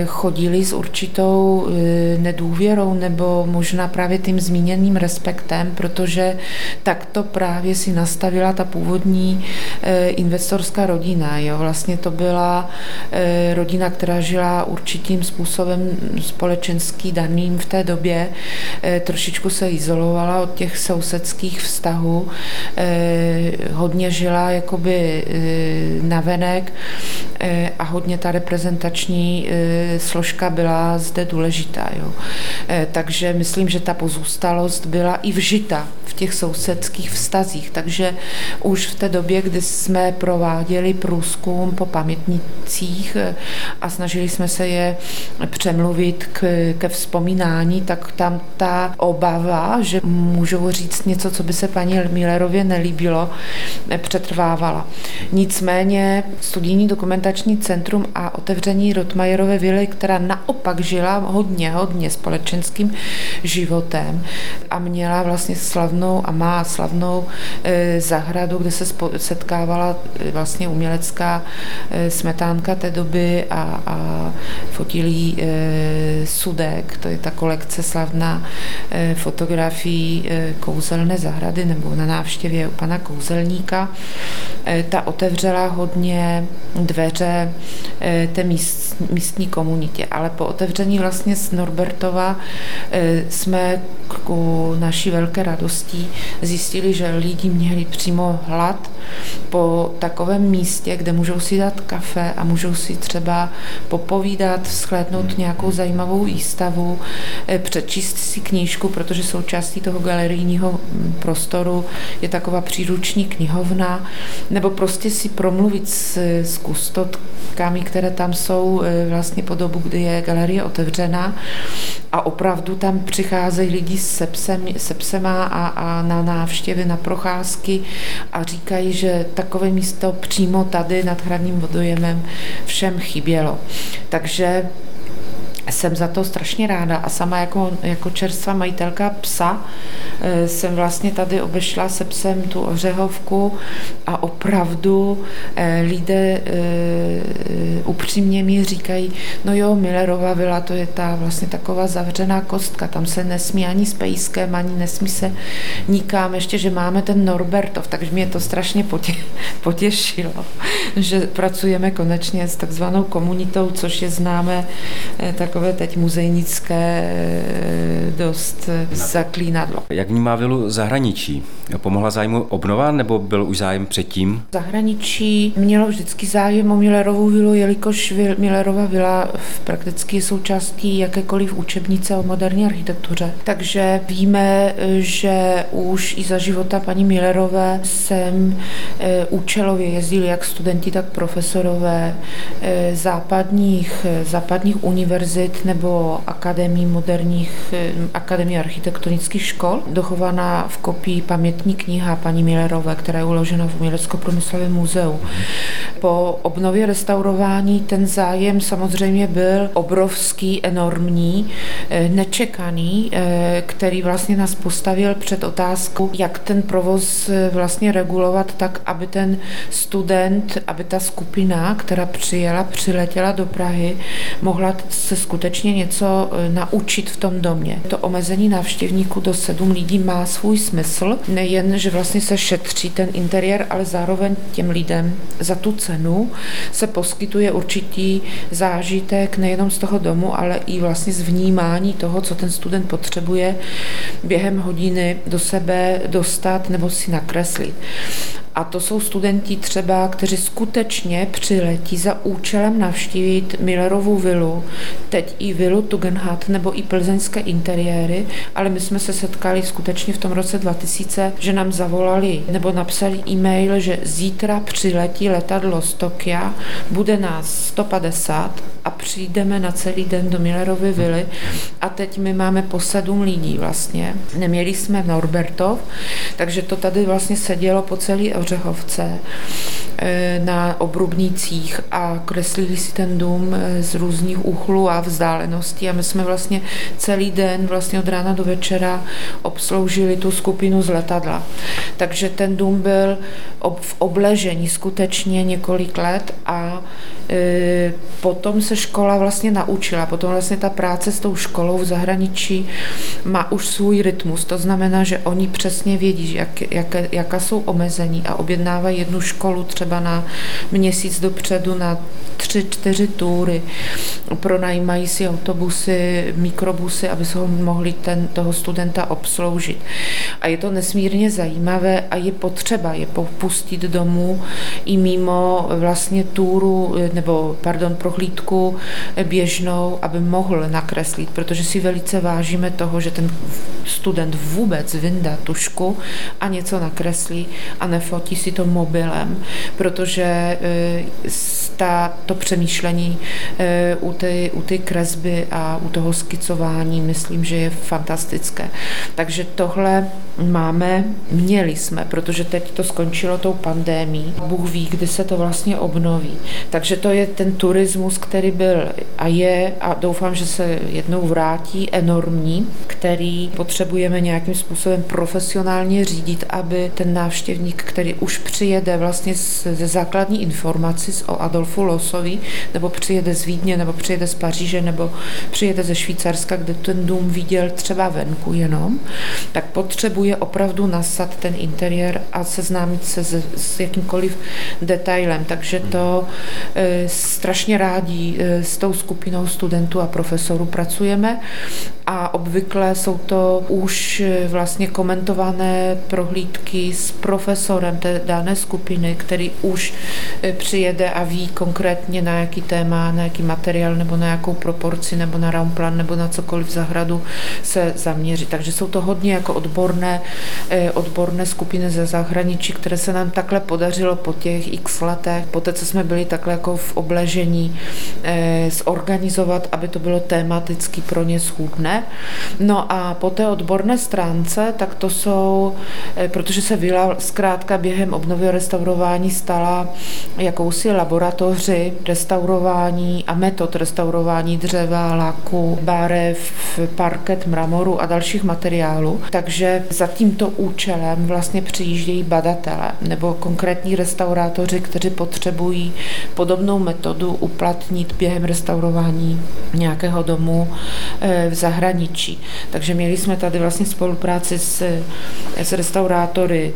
S2: chodili s určitou e, nedůvěrou nebo možná právě tím zmíněným respektem, protože takto právě si nastavila ta původní e, investorská rodina. Jo? Vlastně to byla e, rodina, která žila určitým způsobem společenský daným v té době. Trošičku se izolovala od těch sousedských vztahů, hodně žila jakoby navenek a hodně ta reprezentační složka byla zde důležitá. Jo. Eh, takže myslím, že ta pozůstalost byla i vžita v těch sousedských vztazích. Takže už v té době, kdy jsme prováděli průzkum po pamětnicích eh, a snažili jsme se je přemluvit k, ke vzpomínání, tak tam ta obava, že můžou říct něco, co by se paní Millerově nelíbilo, eh, přetrvávala. Nicméně studijní dokumentační centrum a otevření Rotmajerové vily, která naopak žila hodně, hodně společenským životem a měla vlastně slavnou a má slavnou e, zahradu, kde se setkávala e, vlastně umělecká e, smetánka té doby a, a fotilí Sudek, to je ta kolekce slavná fotografií kouzelné zahrady nebo na návštěvě u pana kouzelníka. Ta otevřela hodně dveře té míst, místní komunitě, ale po otevření vlastně z Norbertova eh, jsme ku naší velké radosti zjistili, že lidi měli přímo hlad po takovém místě, kde můžou si dát kafe a můžou si třeba popovídat, shlédnout nějakou zajímavou výstavu, eh, přečíst si knížku, protože součástí toho galerijního mm, prostoru je taková příruční knihovna, nebo prostě si promluvit s, s kustotkami, které tam jsou eh, vlastně po dobu, kdy je galerie otevřená a opravdu tam přicházejí lidi se, psem, se psema a, a na návštěvy, na procházky a říkají, že takové místo přímo tady nad hradním vodojemem všem chybělo. Takže jsem za to strašně ráda a sama jako, jako čerstvá majitelka psa eh, jsem vlastně tady obešla se psem tu ořehovku a opravdu eh, lidé eh, upřímně mi říkají, no jo, Millerova vila, to je ta vlastně taková zavřená kostka, tam se nesmí ani s pejskem, ani nesmí se nikam, ještě, že máme ten Norbertov, takže mě to strašně potě, potěšilo. že pracujeme konečně s takzvanou komunitou, což je známé takové teď muzejnické dost zaklínadlo.
S1: Jak vnímá vilu zahraničí? Pomohla zájmu obnova nebo byl už zájem předtím?
S2: Zahraničí mělo vždycky zájem o Millerovou vilu, jelikož Millerova vila v prakticky součástí jakékoliv učebnice o moderní architektuře. Takže víme, že už i za života paní Millerové sem eh, účelově jezdili jak studenti, tak profesorové eh, západních, západních univerzit nebo akademí moderních, eh, akademie architektonických škol. Dochovaná v kopii pamětní kniha paní Millerové, která je uložena v Umělecko-průmyslovém muzeu. Po obnově restaurování ten zájem samozřejmě byl obrovský, enormní, eh, nečekaný, eh, který vlastně nás postavil před otázku, jak ten provoz vlastně regulovat tak, aby ten student, aby ta skupina, která přijela, přiletěla do Prahy, mohla se něco naučit v tom domě. To omezení návštěvníků do sedm lidí má svůj smysl, nejen, že vlastně se šetří ten interiér, ale zároveň těm lidem za tu cenu se poskytuje určitý zážitek nejenom z toho domu, ale i vlastně z vnímání toho, co ten student potřebuje během hodiny do sebe dostat nebo si nakreslit. A to jsou studenti třeba, kteří skutečně přiletí za účelem navštívit Millerovu vilu, teď i vilu Tugendhat nebo i plzeňské interiéry, ale my jsme se setkali skutečně v tom roce 2000, že nám zavolali nebo napsali e-mail, že zítra přiletí letadlo z Tokia, bude nás 150 a přijdeme na celý den do Millerovy vily a teď my máme po sedm lidí vlastně. Neměli jsme Norbertov, takže to tady vlastně sedělo po celý Ořechovce eh, na obrubnících a kreslili si ten dům eh, z různých úchlů a vzdáleností a my jsme vlastně celý den vlastně od rána do večera obsloužili tu skupinu z letadla. Takže ten dům byl v obležení skutečně několik let a e, potom se škola vlastně naučila, potom vlastně ta práce s tou školou v zahraničí má už svůj rytmus, to znamená, že oni přesně vědí, jak, jak, jaká jsou omezení a objednávají jednu školu třeba na měsíc dopředu na tři, čtyři túry, pronajímají si autobusy, mikrobusy, aby se ho mohli ten, toho studenta obsloužit. A je to nesmírně zajímavé a je potřeba je pustit domů i mimo vlastně túru, nebo pardon, prohlídku běžnou, aby mohl nakreslit, protože si velice vážíme toho, že ten student vůbec vyndá tušku a něco nakreslí a nefotí si to mobilem, protože eh, ta, to přemýšlení eh, u ty, u ty kresby a u toho skicování myslím, že je fantastické. Takže tohle máme, měli jsme, protože teď to skončilo tou pandémí. Bůh ví, kdy se to vlastně obnoví. Takže to je ten turismus, který byl a je a doufám, že se jednou vrátí enormní, který potřebujeme nějakým způsobem profesionálně řídit, aby ten návštěvník, který už přijede vlastně ze základní informací o Adolfu Losovi, nebo přijede z Vídně, nebo přijede z Paříže, nebo přijede ze Švýcarska, kde ten dům viděl třeba venku jenom, tak potřebuje opravdu nasat ten interiér a seznámit se s, s jakýmkoliv detailem. Takže to e, strašně rádi e, s tou skupinou studentů a profesorů pracujeme a obvykle jsou to už vlastně komentované prohlídky s profesorem té dané skupiny, který už e, přijede a ví konkrétně na jaký téma, na jaký materiál nebo na jakou proporci nebo na raumplan nebo na cokoliv zahradu se zaměřit. Takže jsou to hodně jako odborné, e, odborné skupiny ze zahraničí, které se nám takhle podařilo po těch x letech, po té, co jsme byli takhle jako v obležení, e, zorganizovat, aby to bylo tematicky pro ně schůdné. No a po té odborné stránce, tak to jsou, eh, protože se vila zkrátka během obnovy a restaurování stala jakousi laboratoři restaurování a metod restaurování dřeva, laku, barev, parket, mramoru a dalších materiálů. Takže za tímto účelem vlastně přijíždějí badatele nebo konkrétní restaurátoři, kteří potřebují podobnou metodu uplatnit během restaurování nějakého domu eh, v zahraničí. Takže měli jsme tady vlastně spolupráci s, s restaurátory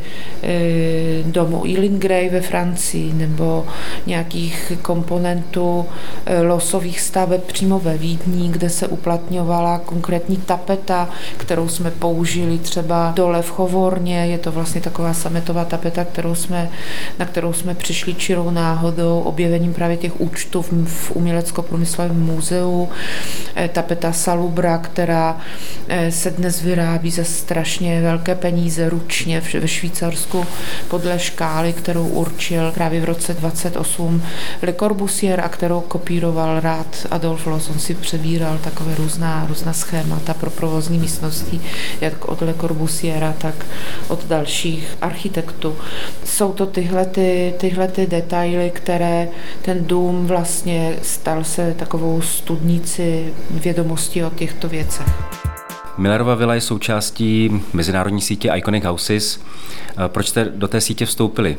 S2: domu Ealing ve Francii nebo nějakých komponentů eh, losových staveb přímo ve Vídni, kde se uplatňovala konkrétní tapeta, kterou jsme použili třeba dole v Chovorně. Je to vlastně taková sametová tapeta, kterou jsme, na kterou jsme přišli čirou náhodou, objevením právě těch účtů v, v Umělecko-průmyslovém muzeu. Eh, tapeta Salubra, která eh, se dnes vyrábí za strašně velké peníze ručně ve Švýcarsku podle škály, kterou určil právě v roce 28 Le Corbusier a kterou kopíroval rád Adolf Loos. On si přebíral takové různá, různá schémata pro provozní místnosti, jak od Le Corbusiera, tak od dalších architektů. Jsou to tyhle, ty, tyhle ty detaily, které ten dům vlastně stal se takovou studnici vědomosti o těchto věcech.
S1: Millerova vila je součástí mezinárodní sítě Iconic Houses. Proč jste do té sítě vstoupili?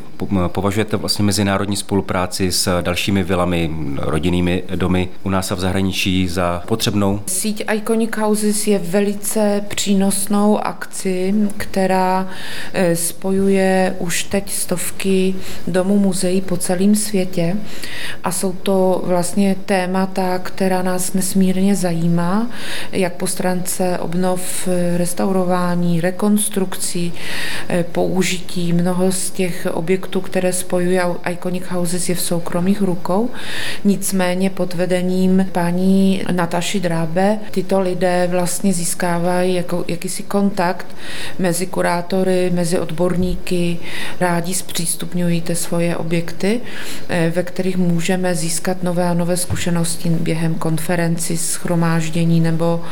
S1: Považujete vlastně mezinárodní spolupráci s dalšími vilami, rodinnými domy u nás a v zahraničí za potřebnou?
S2: Síť Iconic Houses je velice přínosnou akci, která spojuje už teď stovky domů muzeí po celém světě a jsou to vlastně témata, která nás nesmírně zajímá, jak po stránce obnov, restaurování, rekonstrukcí, e, použití. Mnoho z těch objektů, které spojuje Iconic Houses, je v soukromých rukou. Nicméně pod vedením paní Nataši Drábe tyto lidé vlastně získávají jako, jakýsi kontakt mezi kurátory, mezi odborníky, rádi zpřístupňují ty svoje objekty, eh, ve kterých můžeme získat nové a nové zkušenosti během konferenci, schromáždění nebo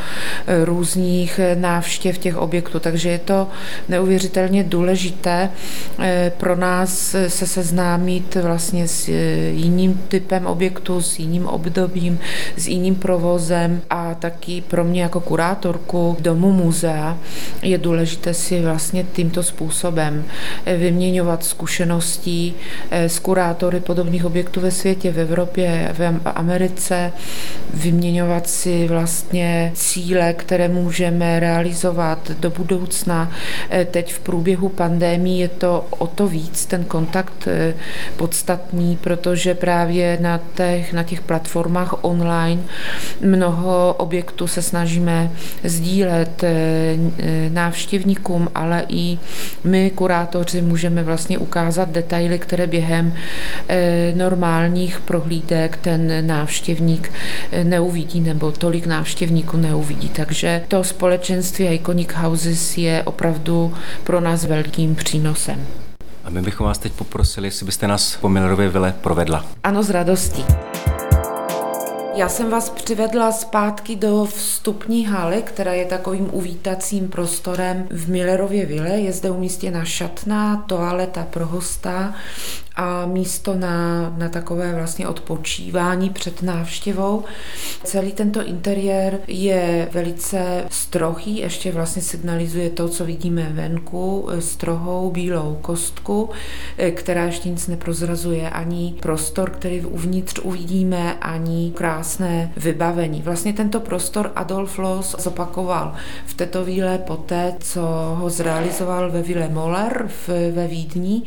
S2: eh, různých eh, návštěv těch objektů. Takže je to neuvěřitelně důležité eh, pro nás se seznámit vlastně s eh, jiným typem objektu, s jiným obdobím, s jiným provozem a taky pro mě jako kurátorku domu muzea je důležité si vlastně tímto způsobem eh, vyměňovat zkušeností s kurátory podobných objektů ve světě, v Evropě, v Americe, vyměňovat si vlastně cíle, které můžeme realizovat do budoucna. Teď v průběhu pandemii je to o to víc ten kontakt eh, podstatný, protože právě na těch, na těch platformách online mnoho objektů se snažíme sdílet eh, eh, návštěvníkům, ale i my, kurátoři, můžeme vlastně ukázat detaily, které během normálních prohlídek ten návštěvník neuvidí nebo tolik návštěvníků neuvidí. Takže to společenství Iconic Houses je opravdu pro nás velkým přínosem.
S1: A my bychom vás teď poprosili, jestli byste nás po Millerově vile provedla.
S2: Ano, s radostí. Já jsem vás přivedla zpátky do vstupní haly, která je takovým uvítacím prostorem v Millerově vile. Je zde umístěna šatna, toaleta pro hosta a místo na, na takové vlastně odpočívání před návštěvou. Celý tento interiér je velice strohý, ještě vlastně signalizuje to, co vidíme venku, strohou bílou kostku, která ještě nic neprozrazuje, ani prostor, který uvnitř uvidíme, ani krásné vybavení. Vlastně tento prostor Adolf Loos zopakoval v této víle poté, co ho zrealizoval ve Vile Moller v, ve Vídni.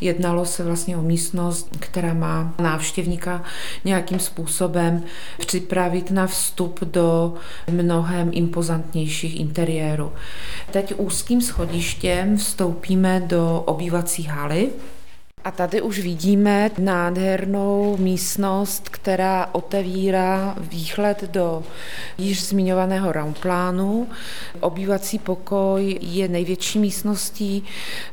S2: Jednalo se vlastně vlastně o místnost, která má návštěvníka nějakým způsobem připravit na vstup do mnohem impozantnějších interiérů. Teď úzkým schodištěm vstoupíme do obývací haly, a tady už vidíme nádhernou místnost, která otevírá výhled do již zmiňovaného raumplánu. Obývací pokoj je největší místností.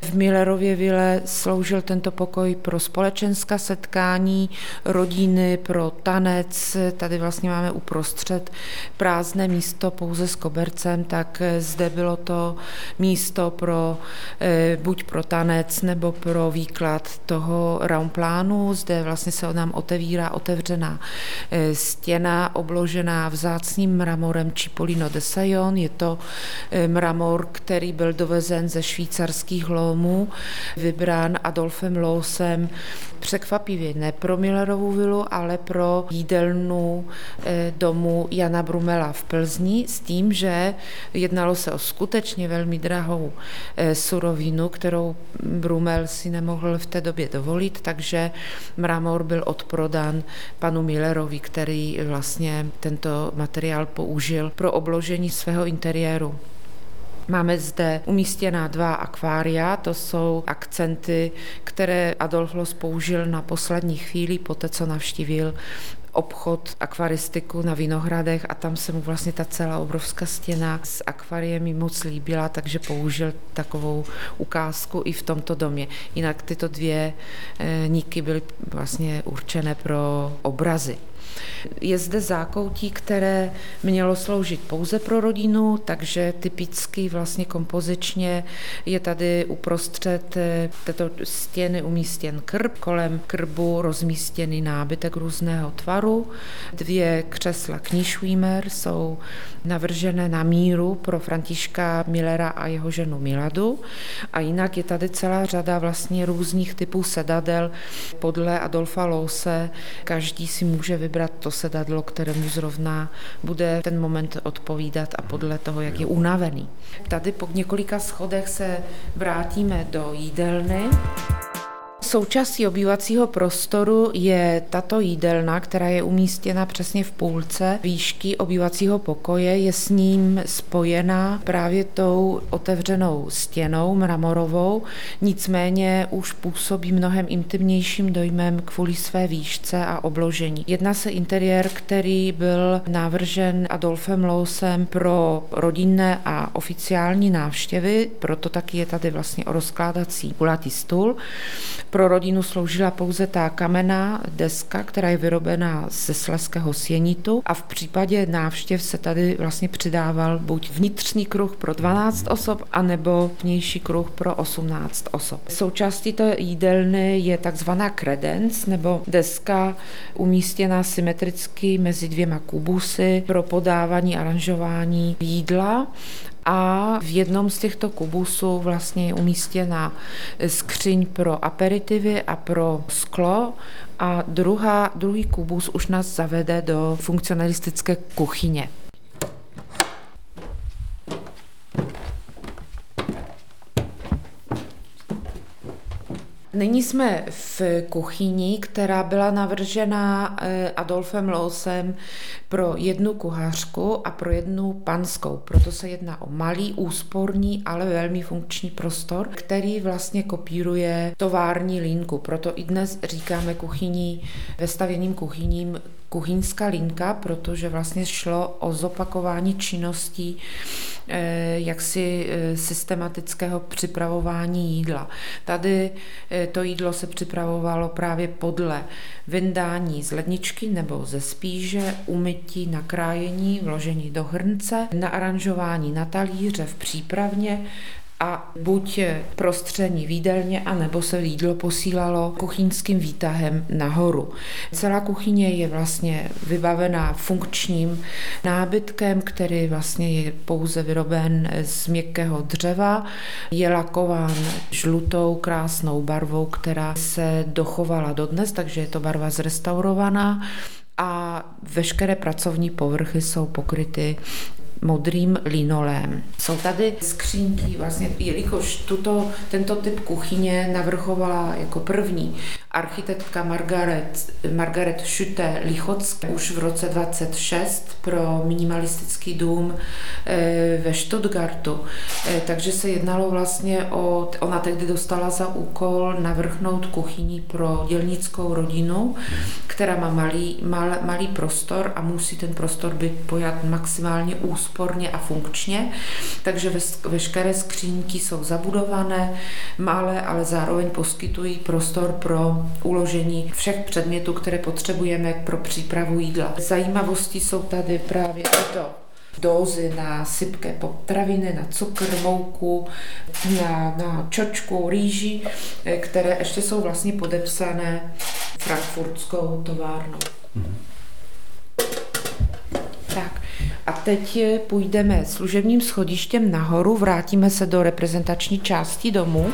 S2: V Millerově vile sloužil tento pokoj pro společenská setkání, rodiny, pro tanec. Tady vlastně máme uprostřed prázdné místo pouze s kobercem, tak zde bylo to místo pro eh, buď pro tanec nebo pro výklad toho raumplánu. Zde vlastně se nám otevírá otevřená eh, stěna obložená vzácným mramorem Cipollino de Sajon. Je to eh, mramor, který byl dovezen ze švýcarských lomů, vybrán Adolfem Loosem překvapivě ne pro Millerovu vilu, ale pro jídelnu eh, domu Jana Brumela v Plzni s tím, že jednalo se o skutečně velmi drahou surovinu, kterou Brumel si nemohl v té době dovolit, takže mramor byl odprodán panu Millerovi, který vlastně tento materiál použil pro obložení svého interiéru. Máme zde umístěná dva akvária, to jsou akcenty, které Adolf Loss použil na poslední chvíli, poté co navštívil obchod akvaristiku na Vinohradech a tam se mu vlastně ta celá obrovská stěna s akvariem moc líbila, takže použil takovou ukázku i v tomto domě. Jinak tyto dvě eh, níky byly vlastně určené pro obrazy. Je zde zákoutí, které mělo sloužit pouze pro rodinu, takže typicky vlastně kompozičně je tady uprostřed eh, této stěny umístěn krb, kolem krbu rozmístěný nábytek různého tvaru. Dvě křesla knižvímer jsou navržené na míru pro Františka Millera a jeho ženu Miladu a jinak je tady celá řada vlastně různých typů sedadel podle Adolfa Lose. Každý si může vybrat vybrat to sedadlo, kterému zrovna bude ten moment odpovídat a podle toho, jak je unavený. Tady po několika schodech se vrátíme do jídelny. Součástí obývacího prostoru je tato jídelna, která je umístěna přesně v půlce výšky obývacího pokoje. Je s ním spojená právě tou otevřenou stěnou mramorovou, nicméně už působí mnohem intimnějším dojmem kvůli své výšce a obložení. Jedná se interiér, který byl navržen Adolfem Lousem pro rodinné a oficiální návštěvy, proto taky je tady vlastně rozkládací kulatý stůl pro rodinu sloužila pouze ta kamenná deska, která je vyrobená ze sleského sienitu a v případě návštěv se tady vlastně přidával buď vnitřní kruh pro 12 osob, anebo vnější kruh pro 18 osob. Součástí té jídelny je takzvaná credence, nebo deska umístěná symetricky mezi dvěma kubusy pro podávání, aranžování jídla a v jednom z těchto kubusů vlastně je umístěna skříň pro aperitivy a pro sklo a druhá, druhý kubus už nás zavede do funkcionalistické kuchyně. Nyní jsme v kuchyni, která byla navržena eh, Adolfem Lousem pro jednu kuchařku a pro jednu panskou. Proto se jedná o malý, úsporný, ale velmi funkční prostor, který vlastně kopíruje tovární línku. Proto i dnes říkáme kuchyní, vestavěným kuchyním kuchyňská linka, protože vlastně šlo o zopakování činností eh, jaksi eh, systematického připravování jídla. Tady eh, to jídlo se připravovalo právě podle vyndání z ledničky nebo ze spíže, umytí, nakrájení, vložení do hrnce, naaranžování na talíře v přípravně, a buď prostření výdelně, anebo se jídlo posílalo kuchyňským výtahem nahoru. Celá kuchyně je vlastně vybavená funkčním nábytkem, který vlastně je pouze vyroben z měkkého dřeva, je lakován žlutou krásnou barvou, která se dochovala dodnes, takže je to barva zrestaurovaná a veškeré pracovní povrchy jsou pokryty modrým linolem. Jsou tady skřínky, vlastně, jelikož tuto, tento typ kuchyně navrhovala jako první architektka Margaret, Margaret Schütte Lichock už v roce 26 pro minimalistický dům eh, ve Stuttgartu. Eh, takže se jednalo vlastně o, ona tehdy dostala za úkol navrhnout kuchyni pro dělnickou rodinu, která má malý, mal, malý prostor a musí ten prostor být pojat maximálně úsporně a funkčně. Takže veškeré skřínky jsou zabudované, malé, ale zároveň poskytují prostor pro uložení všech předmětů, které potřebujeme pro přípravu jídla. Zajímavosti jsou tady právě to dózy na sypké potraviny, na cukr, mouku, na, na čočku, rýži, eh, které ještě jsou vlastně podepsané frankfurtskou továrnou. Mm-hmm. Tak a teď půjdeme služebním schodištěm nahoru, vrátíme se do reprezentační části domu.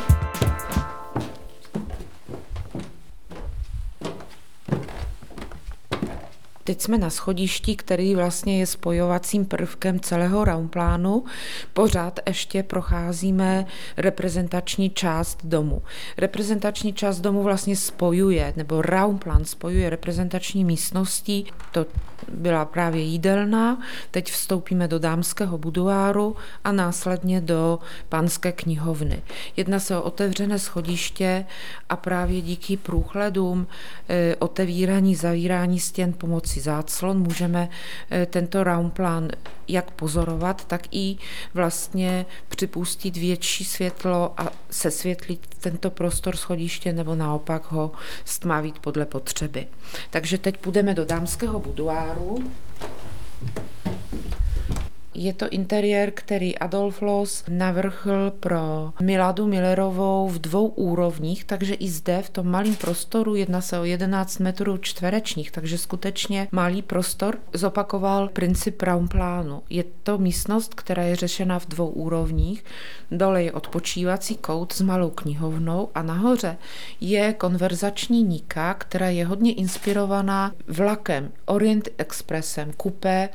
S2: Teď jsme na schodišti, který vlastně je spojovacím prvkem celého raumplánu. Pořád ještě procházíme reprezentační část domu. Reprezentační část domu vlastně spojuje, nebo raumplan spojuje reprezentační místnosti. To byla právě jídelna, teď vstoupíme do dámského buduáru a následně do panské knihovny. Jedná se o otevřené schodiště a právě díky průhledům, e, otevírání, zavírání stěn pomocí záclon můžeme e, tento raumplan jak pozorovat, tak i vlastně připustit větší světlo a sesvětlit tento prostor schodiště nebo naopak ho stmavit podle potřeby. Takže teď půjdeme do dámského buduáru. Je to interiér, který Adolf Loss navrhl pro Miladu Millerovou v dvou úrovních, takže i zde v tom malém prostoru jedná se o 11 metrů čtverečních, takže skutečně malý prostor zopakoval princip Raumplánu. Je to místnost, která je řešena v dvou úrovních. Dole je odpočívací kout s malou knihovnou a nahoře je konverzační níka, která je hodně inspirovaná vlakem Orient Expressem, kupé,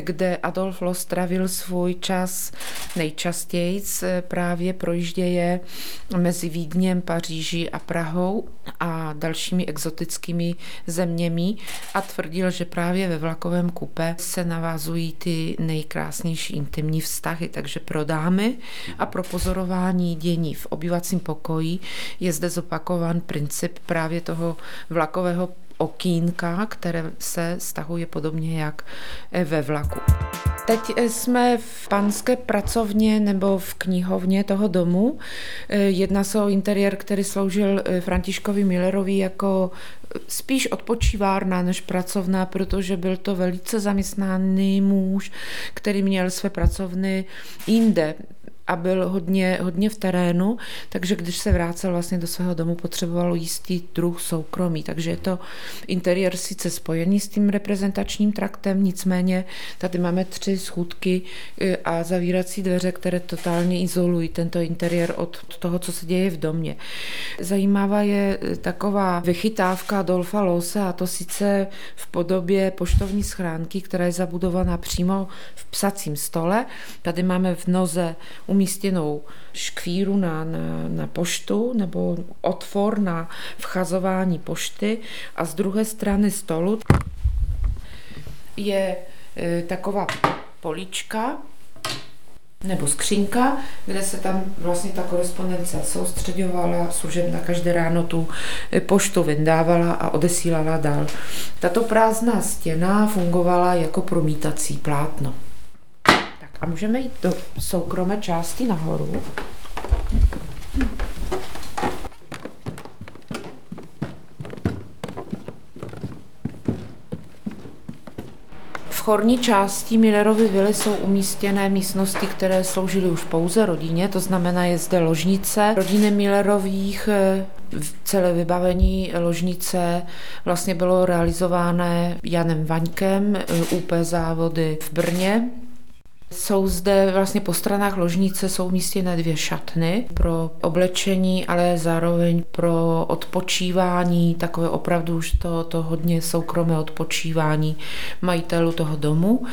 S2: kde Adolf Loss strávil svůj čas nejčastěji právě projížděje mezi Vídněm, Paříží a Prahou a dalšími exotickými zeměmi a tvrdil, že právě ve vlakovém kupe se navazují ty nejkrásnější intimní vztahy, takže pro dámy a pro pozorování dění v obyvacím pokoji je zde zopakovan princip právě toho vlakového okýnka, které se stahuje podobně jak ve vlaku. Teď jsme v panské pracovně nebo v knihovně toho domu. Jedná se o interiér, který sloužil Františkovi Millerovi jako spíš odpočívárna než pracovná, protože byl to velice zaměstnaný muž, který měl své pracovny jinde a byl hodně, hodně v terénu, takže když se vrácel vlastně do svého domu, potřeboval jistý druh soukromí. Takže je to interiér sice spojený s tím reprezentačním traktem, nicméně tady máme tři schůdky e, a zavírací dveře, které totálně izolují tento interiér od toho, co se děje v domě. Zajímavá je e, taková vychytávka Dolfa Lose a to sice v podobě poštovní schránky, která je zabudovaná přímo v psacím stole. Tady máme v noze umístěnou škvíru na, na, na poštu nebo otvor na vchazování pošty a z druhé strany stolu je e, taková polička nebo skřínka, kde se tam vlastně ta korespondence soustředovala, služebna každé ráno tu e, poštu vyndávala a odesílala dál. Tato prázdná stěna fungovala jako promítací plátno. A můžeme jít do soukromé části nahoru. V chorní části Millerovy vily jsou umístěné místnosti, které sloužily už pouze rodině, to znamená je zde ložnice rodiny Millerových, celé vybavení ložnice vlastně bylo realizováno Janem Vaňkem, UP závody v Brně, jsou zde vlastně po stranách ložnice jsou umístěné dvě šatny pro oblečení, ale zároveň pro odpočívání, takové opravdu už to, to hodně soukromé odpočívání majitelů toho domu.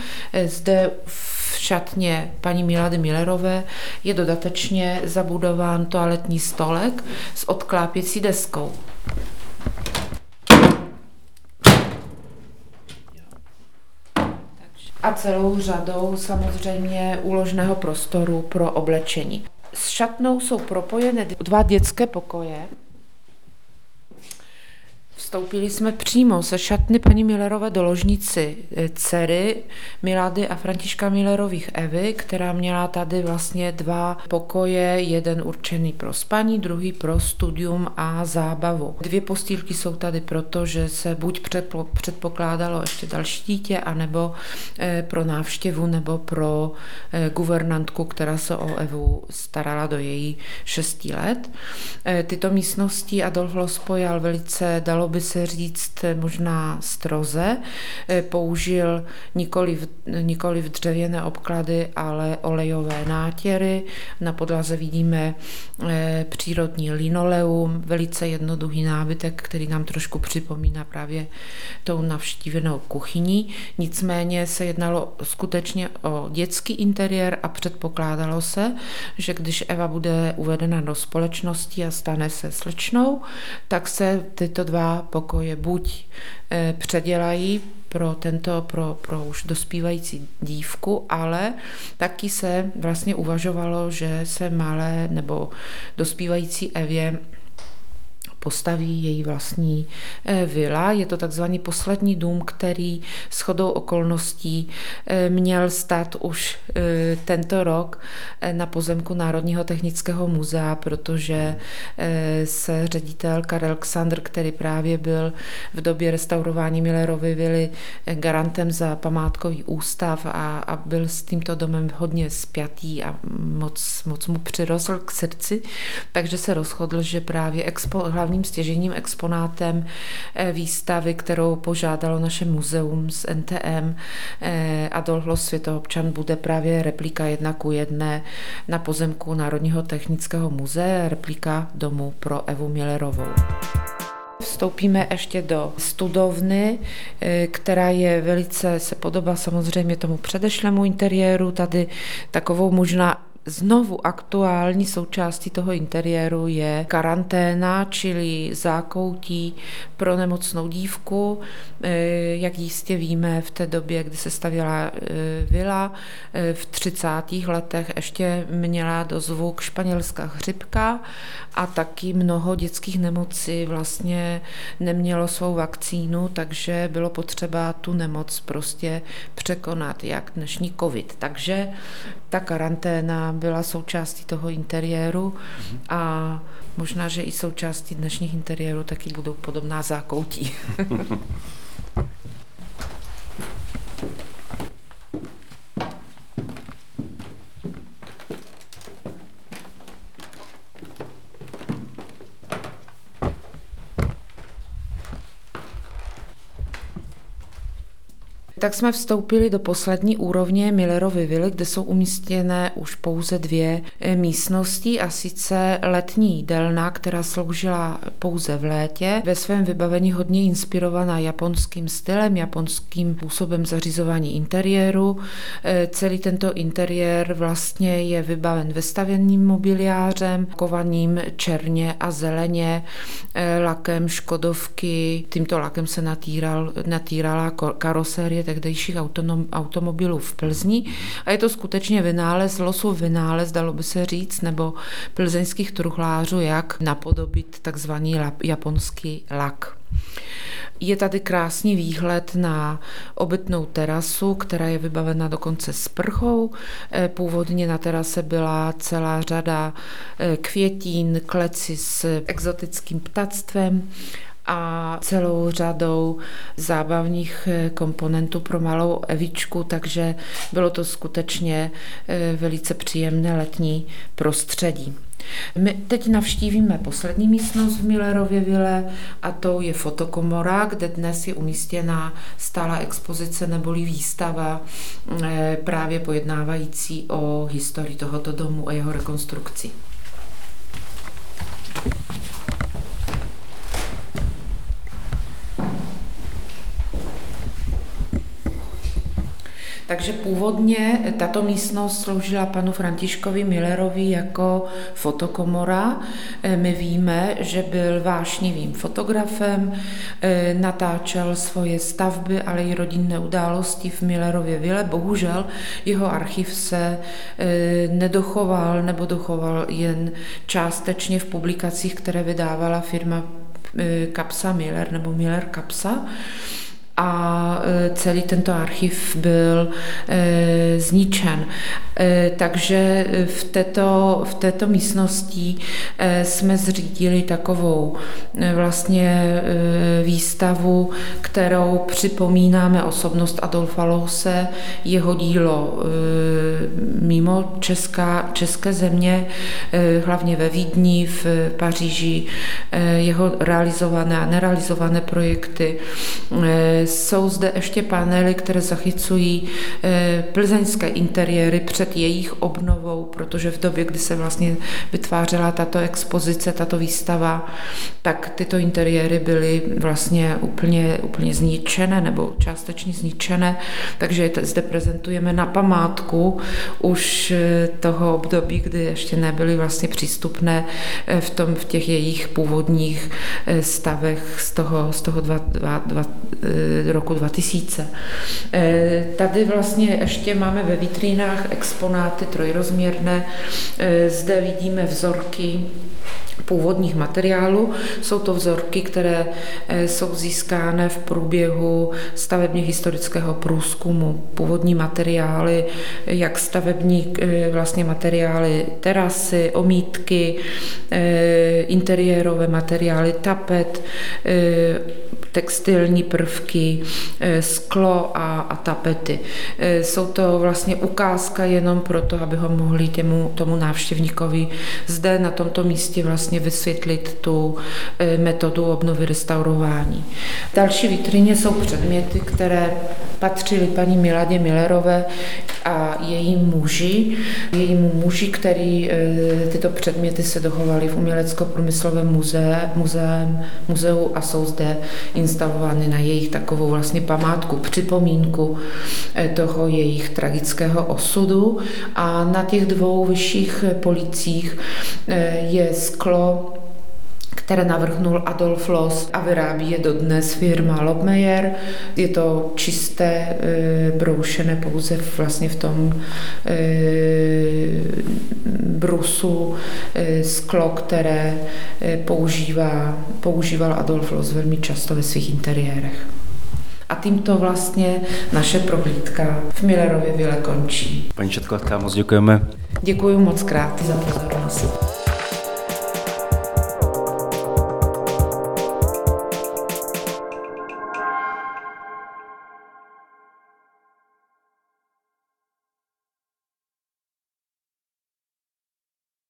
S2: Zde v šatně paní Milady Millerové je dodatečně zabudován toaletní stolek s odklápěcí deskou. A celou řadou samozřejmě úložného prostoru pro oblečení. S šatnou jsou propojeny dva dětské pokoje. Vstoupili jsme přímo se šatny paní Millerové do ložnici eh, dcery Milady a Františka Millerových Evy, která měla tady vlastně dva pokoje, jeden určený pro spaní, druhý pro studium a zábavu. Dvě postýlky jsou tady proto, že se buď předpokládalo ještě další dítě, anebo eh, pro návštěvu, nebo pro eh, guvernantku, která se o Evu starala do její šesti let. Tyto místnosti Adolf Lospojal velice dalo by se říct možná stroze. Eh, použil nikoli, v, nikoli v dřevěné obklady, ale olejové nátěry. Na podlaze vidíme eh, přírodní linoleum, velice jednoduchý nábytek, který nám trošku připomíná právě tou navštívenou kuchyní. Nicméně se jednalo skutečně o dětský interiér a předpokládalo se, že když Eva bude uvedena do společnosti a stane se slečnou, tak se tyto dva pokoje buď eh, předělají pro tento, pro, pro už dospívající dívku, ale taky se vlastně uvažovalo, že se malé nebo dospívající Evě postaví její vlastní eh, vila. Je to takzvaný poslední dům, který s chodou okolností eh, měl stát už eh, tento rok na pozemku Národního technického muzea, protože se ředitel Karel Ksandr, který právě byl v době restaurování Millerovy vily garantem za památkový ústav a, a byl s tímto domem hodně spjatý a moc, moc mu přirostl k srdci, takže se rozhodl, že právě expo, hlavním stěžením exponátem eh, výstavy, kterou požádalo naše muzeum z NTM eh, Adolf Los Světoobčan, bude právě replika jedna ku jedné na pozemku Národního technického muzea, replika domu pro Evu Millerovou. Vstoupíme ještě do studovny, eh, která je velice, se podobá samozřejmě tomu předešlému interiéru, tady takovou možná Znovu aktuální součástí toho interiéru je karanténa, čili zákoutí pro nemocnou dívku. Eh, jak jistě víme, v té době, kdy se stavěla eh, vila, eh, v 30. letech ještě měla dozvuk španělská chřipka a taky mnoho dětských nemocí vlastně nemělo svou vakcínu, takže bylo potřeba tu nemoc prostě překonat, jak dnešní covid. Takže ta karanténa byla součástí toho interiéru a možná, že i součástí dnešních interiérů taky budou podobná zákoutí. Tak jsme vstoupili do poslední úrovně Millerovy vily, kde jsou umístěné už pouze dvě eh, místnosti a sice letní jídelna, která sloužila pouze v létě, ve svém vybavení hodně inspirovaná japonským stylem, japonským způsobem zařizování interiéru. Eh, celý tento interiér vlastně je vybaven vestavěným mobiliářem, kovaným černě a zeleně, eh, lakem Škodovky. Tímto lakem se natíral, natírala karosérie tehdejších autonom, automobilů v Plzni a je to skutečně vynález, losův vynález, dalo by se říct, nebo plzeňských truhlářů, jak napodobit takzvaný japonský lak. Je tady krásný výhled na obytnou terasu, která je vybavena dokonce sprchou. Eh, původně na terase byla celá řada eh, květín, kleci s exotickým ptactvem a celou řadou zábavních eh, komponentů pro malou Evičku, takže bylo to skutečně eh, velice příjemné letní prostředí. My teď navštívíme poslední místnost v Millerově vile a to je fotokomora, kde dnes je umístěná stála expozice neboli výstava eh, právě pojednávající o historii tohoto domu a jeho rekonstrukci. Takže původně tato místnost sloužila panu Františkovi Millerovi jako fotokomora. Eh, my víme, že byl vášnivým fotografem, eh, natáčel svoje stavby, ale i rodinné události v Millerově vile. Bohužel jeho archiv se eh, nedochoval nebo dochoval jen částečně v publikacích, které vydávala firma Kapsa Miller nebo Miller Kapsa a e, celý tento archiv byl e, zničen. E, takže v této, v této místnosti jsme zřídili takovou vlastně výstavu, kterou připomínáme osobnost Adolfa Louse, jeho dílo mimo Česká, české země, hlavně ve Vídni, v Paříži, jeho realizované a nerealizované projekty, jsou zde ještě panely, které zachycují eh, plzeňské interiéry před jejich obnovou, protože v době, kdy se vlastně vytvářela tato expozice, tato výstava, tak tyto interiéry byly vlastně úplně, úplně zničené nebo částečně zničené, takže zde prezentujeme na památku už eh, toho období, kdy ještě nebyly vlastně přístupné eh, v, tom, v těch jejich původních stavech z toho, z toho dva, dva, dva, roku 2000. Eh, tady vlastně ještě máme ve vitrínách exponáty trojrozměrné. Eh, zde vidíme vzorky původních materiálů. Jsou to vzorky, které eh, jsou získány v průběhu stavebně historického průzkumu. Původní materiály, jak stavební vlastně materiály, terasy, omítky, interiérové materiály, tapet, textilní prvky, eh, sklo a, a tapety. Eh, jsou to vlastně ukázka jenom proto, aby ho mohli těmu, tomu návštěvníkovi zde na tomto místě vlastně vysvětlit tu eh, metodu obnovy restaurování. Další vitrině jsou předměty, které patřily paní Miladě Millerové a její muži, jejímu muži, který tyto předměty se dochovaly v Umělecko-průmyslovém muzeu, muzeum, muzeu a jsou zde instalovány na jejich takovou vlastně památku, připomínku eh, toho jejich tragického osudu. A na těch dvou vyšších policích eh, je sklo které navrhnul Adolf Loss a vyrábí je dodnes firma Lobmeyer. Je to čisté, e, broušené pouze vlastně v tom e, brusu e, sklo, které používá, používal Adolf Loss velmi často ve svých interiérech. A tímto vlastně naše prohlídka v Millerově vile končí.
S1: Paní Četkovská, moc děkujeme.
S2: Děkuji moc krát za pozornost.